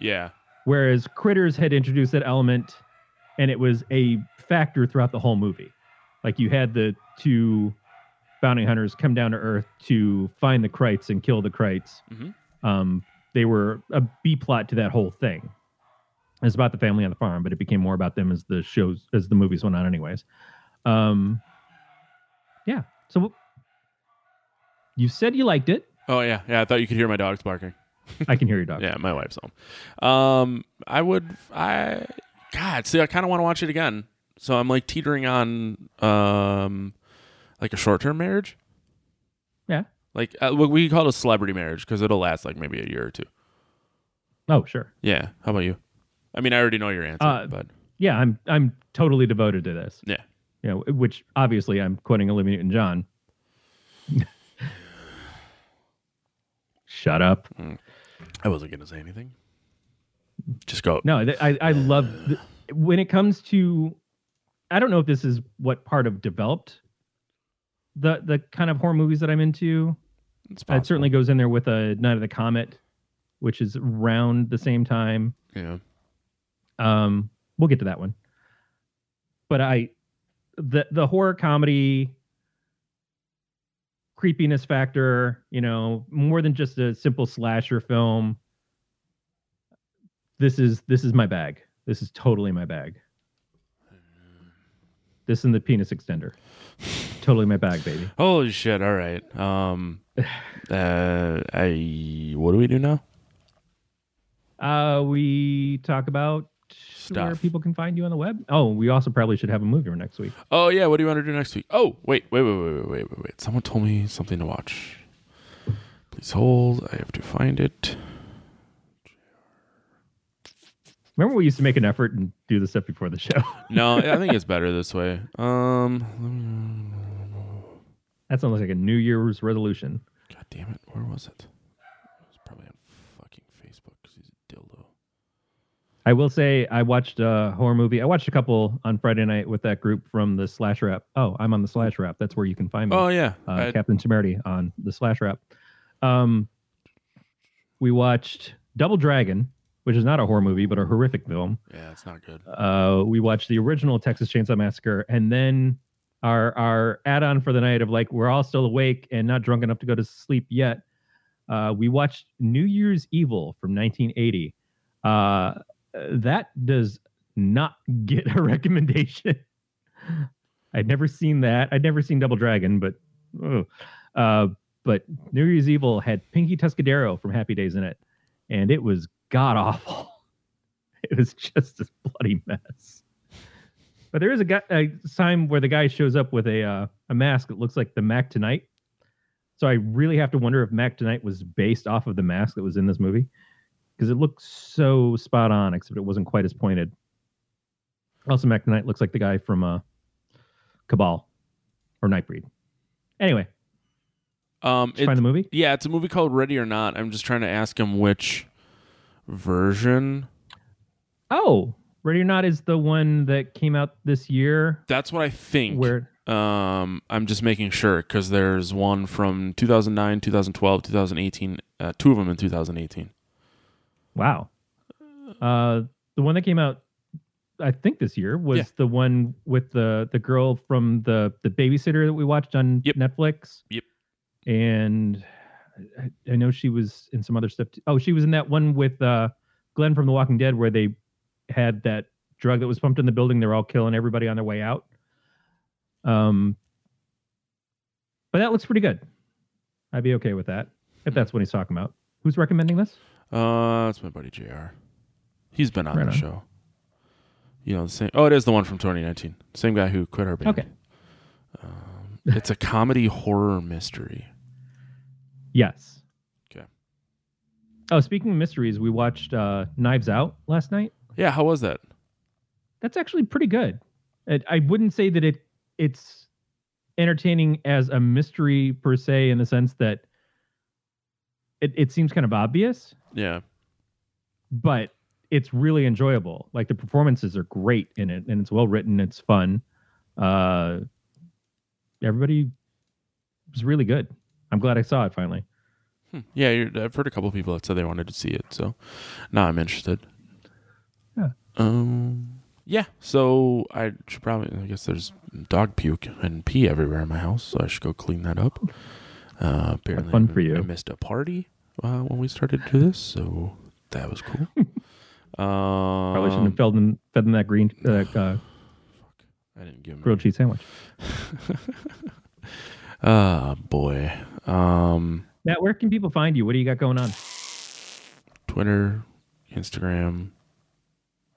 Yeah. Whereas Critters had introduced that element and it was a factor throughout the whole movie. Like you had the two bounty hunters come down to Earth to find the Krites and kill the Krites. Mhm. Um, they were a B plot to that whole thing. It's about the family on the farm, but it became more about them as the shows as the movies went on, anyways. Um, yeah. So you said you liked it. Oh yeah, yeah. I thought you could hear my dogs barking. I can hear your dog. Yeah, my wife's home. Um, I would. I God, see, I kind of want to watch it again. So I'm like teetering on um, like a short term marriage. Yeah. Like uh, what we call it a celebrity marriage because it'll last like maybe a year or two. Oh, sure. Yeah. How about you? I mean, I already know your answer, Uh, but Yeah, I'm I'm totally devoted to this. yeah. You know, which obviously I'm quoting Olivia Newton-John. Shut up. I wasn't gonna say anything. Just go. No, th- I I love th- when it comes to. I don't know if this is what part of developed the the kind of horror movies that I'm into. It's It certainly goes in there with a Night of the Comet, which is around the same time. Yeah. Um, we'll get to that one. But I, the the horror comedy creepiness factor, you know, more than just a simple slasher film. This is this is my bag. This is totally my bag. This and the penis extender, totally my bag, baby. Holy shit! All right. Um. Uh. I. What do we do now? Uh, we talk about where people can find you on the web. Oh, we also probably should have a movie next week. Oh yeah. What do you want to do next week? Oh wait, wait, wait, wait, wait, wait, wait, wait. Someone told me something to watch. Please hold. I have to find it. Remember, we used to make an effort and do this stuff before the show. No, I think it's better this way. Um. That sounds like a New Year's resolution. God damn it! Where was it? It was probably on fucking Facebook because he's a dildo. I will say I watched a horror movie. I watched a couple on Friday night with that group from the Slash Rap. Oh, I'm on the Slash Rap. That's where you can find me. Oh yeah. uh, Captain Temerity on the Slash Rap. Um, we watched Double Dragon, which is not a horror movie but a horrific film. yeah, it's not good. Uh, we watched the original Texas Chainsaw Massacre, and then our our add-on for the night of like we're all still awake and not drunk enough to go to sleep yet. Uh, we watched New Year's Evil from 1980. Uh, that does not get a recommendation. I'd never seen that. I'd never seen Double Dragon, but ugh. uh, but New Year's Evil had Pinky Tuscadero from Happy Days in it, and it was god awful. It was just a bloody mess. But there is a, guy, a time where the guy shows up with a uh, a mask that looks like the Mac Tonight. So I really have to wonder if Mac Tonight was based off of the mask that was in this movie because it looks so spot on, except it wasn't quite as pointed. Also, Mac Tonight looks like the guy from uh, Cabal or Nightbreed. Anyway, Um. It, find the movie? yeah, it's a movie called Ready or Not. I'm just trying to ask him which version. Oh, Ready or Not is the one that came out this year. That's what I think. Where Um, I'm just making sure because there's one from 2009, 2012, 2018. Uh, two of them in 2018. Wow. Uh, the one that came out, I think this year was Yeah. the one with the the girl from the the babysitter that we watched on Yep. Netflix. Yep. And I, I know she was in some other stuff. Too. Oh, she was in that one with uh, Glenn from The Walking Dead where they had that drug that was pumped in the building. They're all killing everybody on their way out. Um, but that looks pretty good. I'd be okay with that if that's what he's talking about. Who's recommending this? Uh, it's my buddy Jr. He's been on Right the on. show. You know the same. Oh, it is the one from 2019. Same guy who quit our band. Okay. Um, it's a comedy horror mystery. Yes. Okay. Oh, speaking of mysteries, we watched uh, Knives Out last night. Yeah, how was that? That's actually pretty good. I, I wouldn't say that it it's entertaining as a mystery per se, in the sense that it, it seems kind of obvious, Yeah. but it's really enjoyable. Like the performances are great in it, and it's well written. It's fun. Uh, everybody was really good. I'm glad I saw it finally. Hmm. Yeah, you're, I've heard a couple people that said they wanted to see it, so now I'm interested. Um. Yeah. So I should probably. I guess there's dog puke and pee everywhere in my house, so I should go clean that up. Uh, apparently, fun I- for you. I missed a party uh, when we started to do this, so that was cool. um, Probably shouldn't have fed them, fed them that green uh, uh, I didn't give him grilled cheese sandwich. Ah, boy. Um, Matt, where can people find you? What do you got going on? Twitter, Instagram.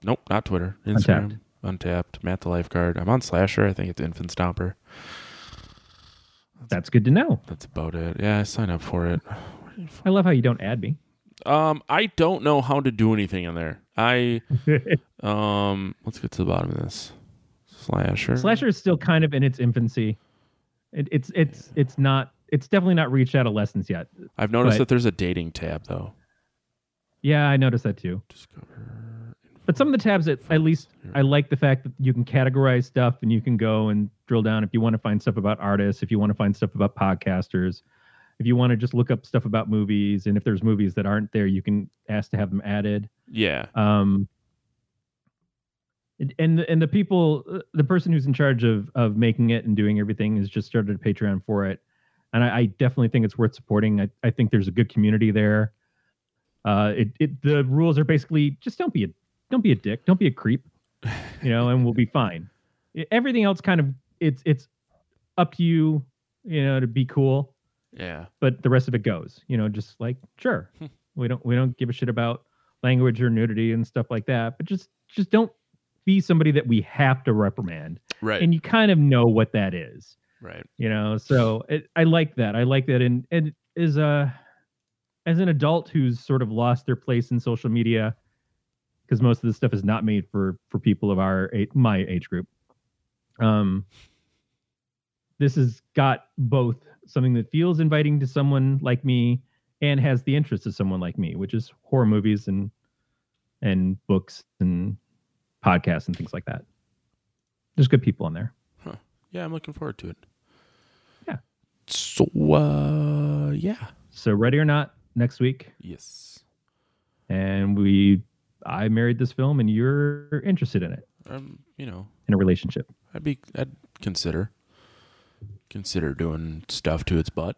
Nope, not Twitter. Instagram. Untappd. Matt the Lifeguard. I'm on Slasher. I think it's Infant Stomper. That's good to know. That's about it. Yeah, I signed up for it. I love how you don't add me. Um, I don't know how to do anything in there. I um, let's get to the bottom of this. Slasher. Slasher is still kind of in its infancy. It, it's it's it's not. It's definitely not reached adolescence yet. I've noticed but- that there's a dating tab though. Yeah, I noticed that too. Discover. But some of the tabs, at, at least, I like the fact that you can categorize stuff and you can go and drill down if you want to find stuff about artists, if you want to find stuff about podcasters, if you want to just look up stuff about movies, and if there's movies that aren't there, you can ask to have them added. Yeah. Um, and and the, people, uh, the person who's in charge of of making it and doing everything has just started a Patreon for it, and I, I definitely think it's worth supporting. I, I think there's a good community there. Uh, it, it the rules are basically just don't be a don't be a dick, don't be a creep, you know, and we'll be fine. Everything else kind of it's it's up to you, you know, to be cool Yeah. but the rest of it goes you know just like sure Hmm. we don't we don't give a shit about language or nudity and stuff like that but just just don't be somebody that we have to reprimand Right. and you kind of know what that is right. you know so it, i like that i like that and and as a as an adult who's sort of lost their place in social media because most of this stuff is not made for for people of our my age group um this has got both something that feels inviting to someone like me and has the interest of someone like me which is horror movies and and books and podcasts and things like that there's good people in there Yeah, I'm looking forward to it. Yeah. So uh yeah. so ready or not next week Yes. and we i married this film and you're interested in it Um, you know, in a relationship I'd be I'd consider consider doing stuff to its butt.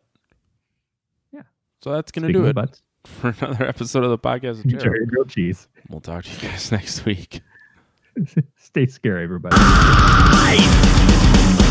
Yeah. So that's gonna Speaking do it butts for another episode of the podcast. of Terror. enjoy your grilled cheese We'll talk to you guys next week. stay scary everybody Life.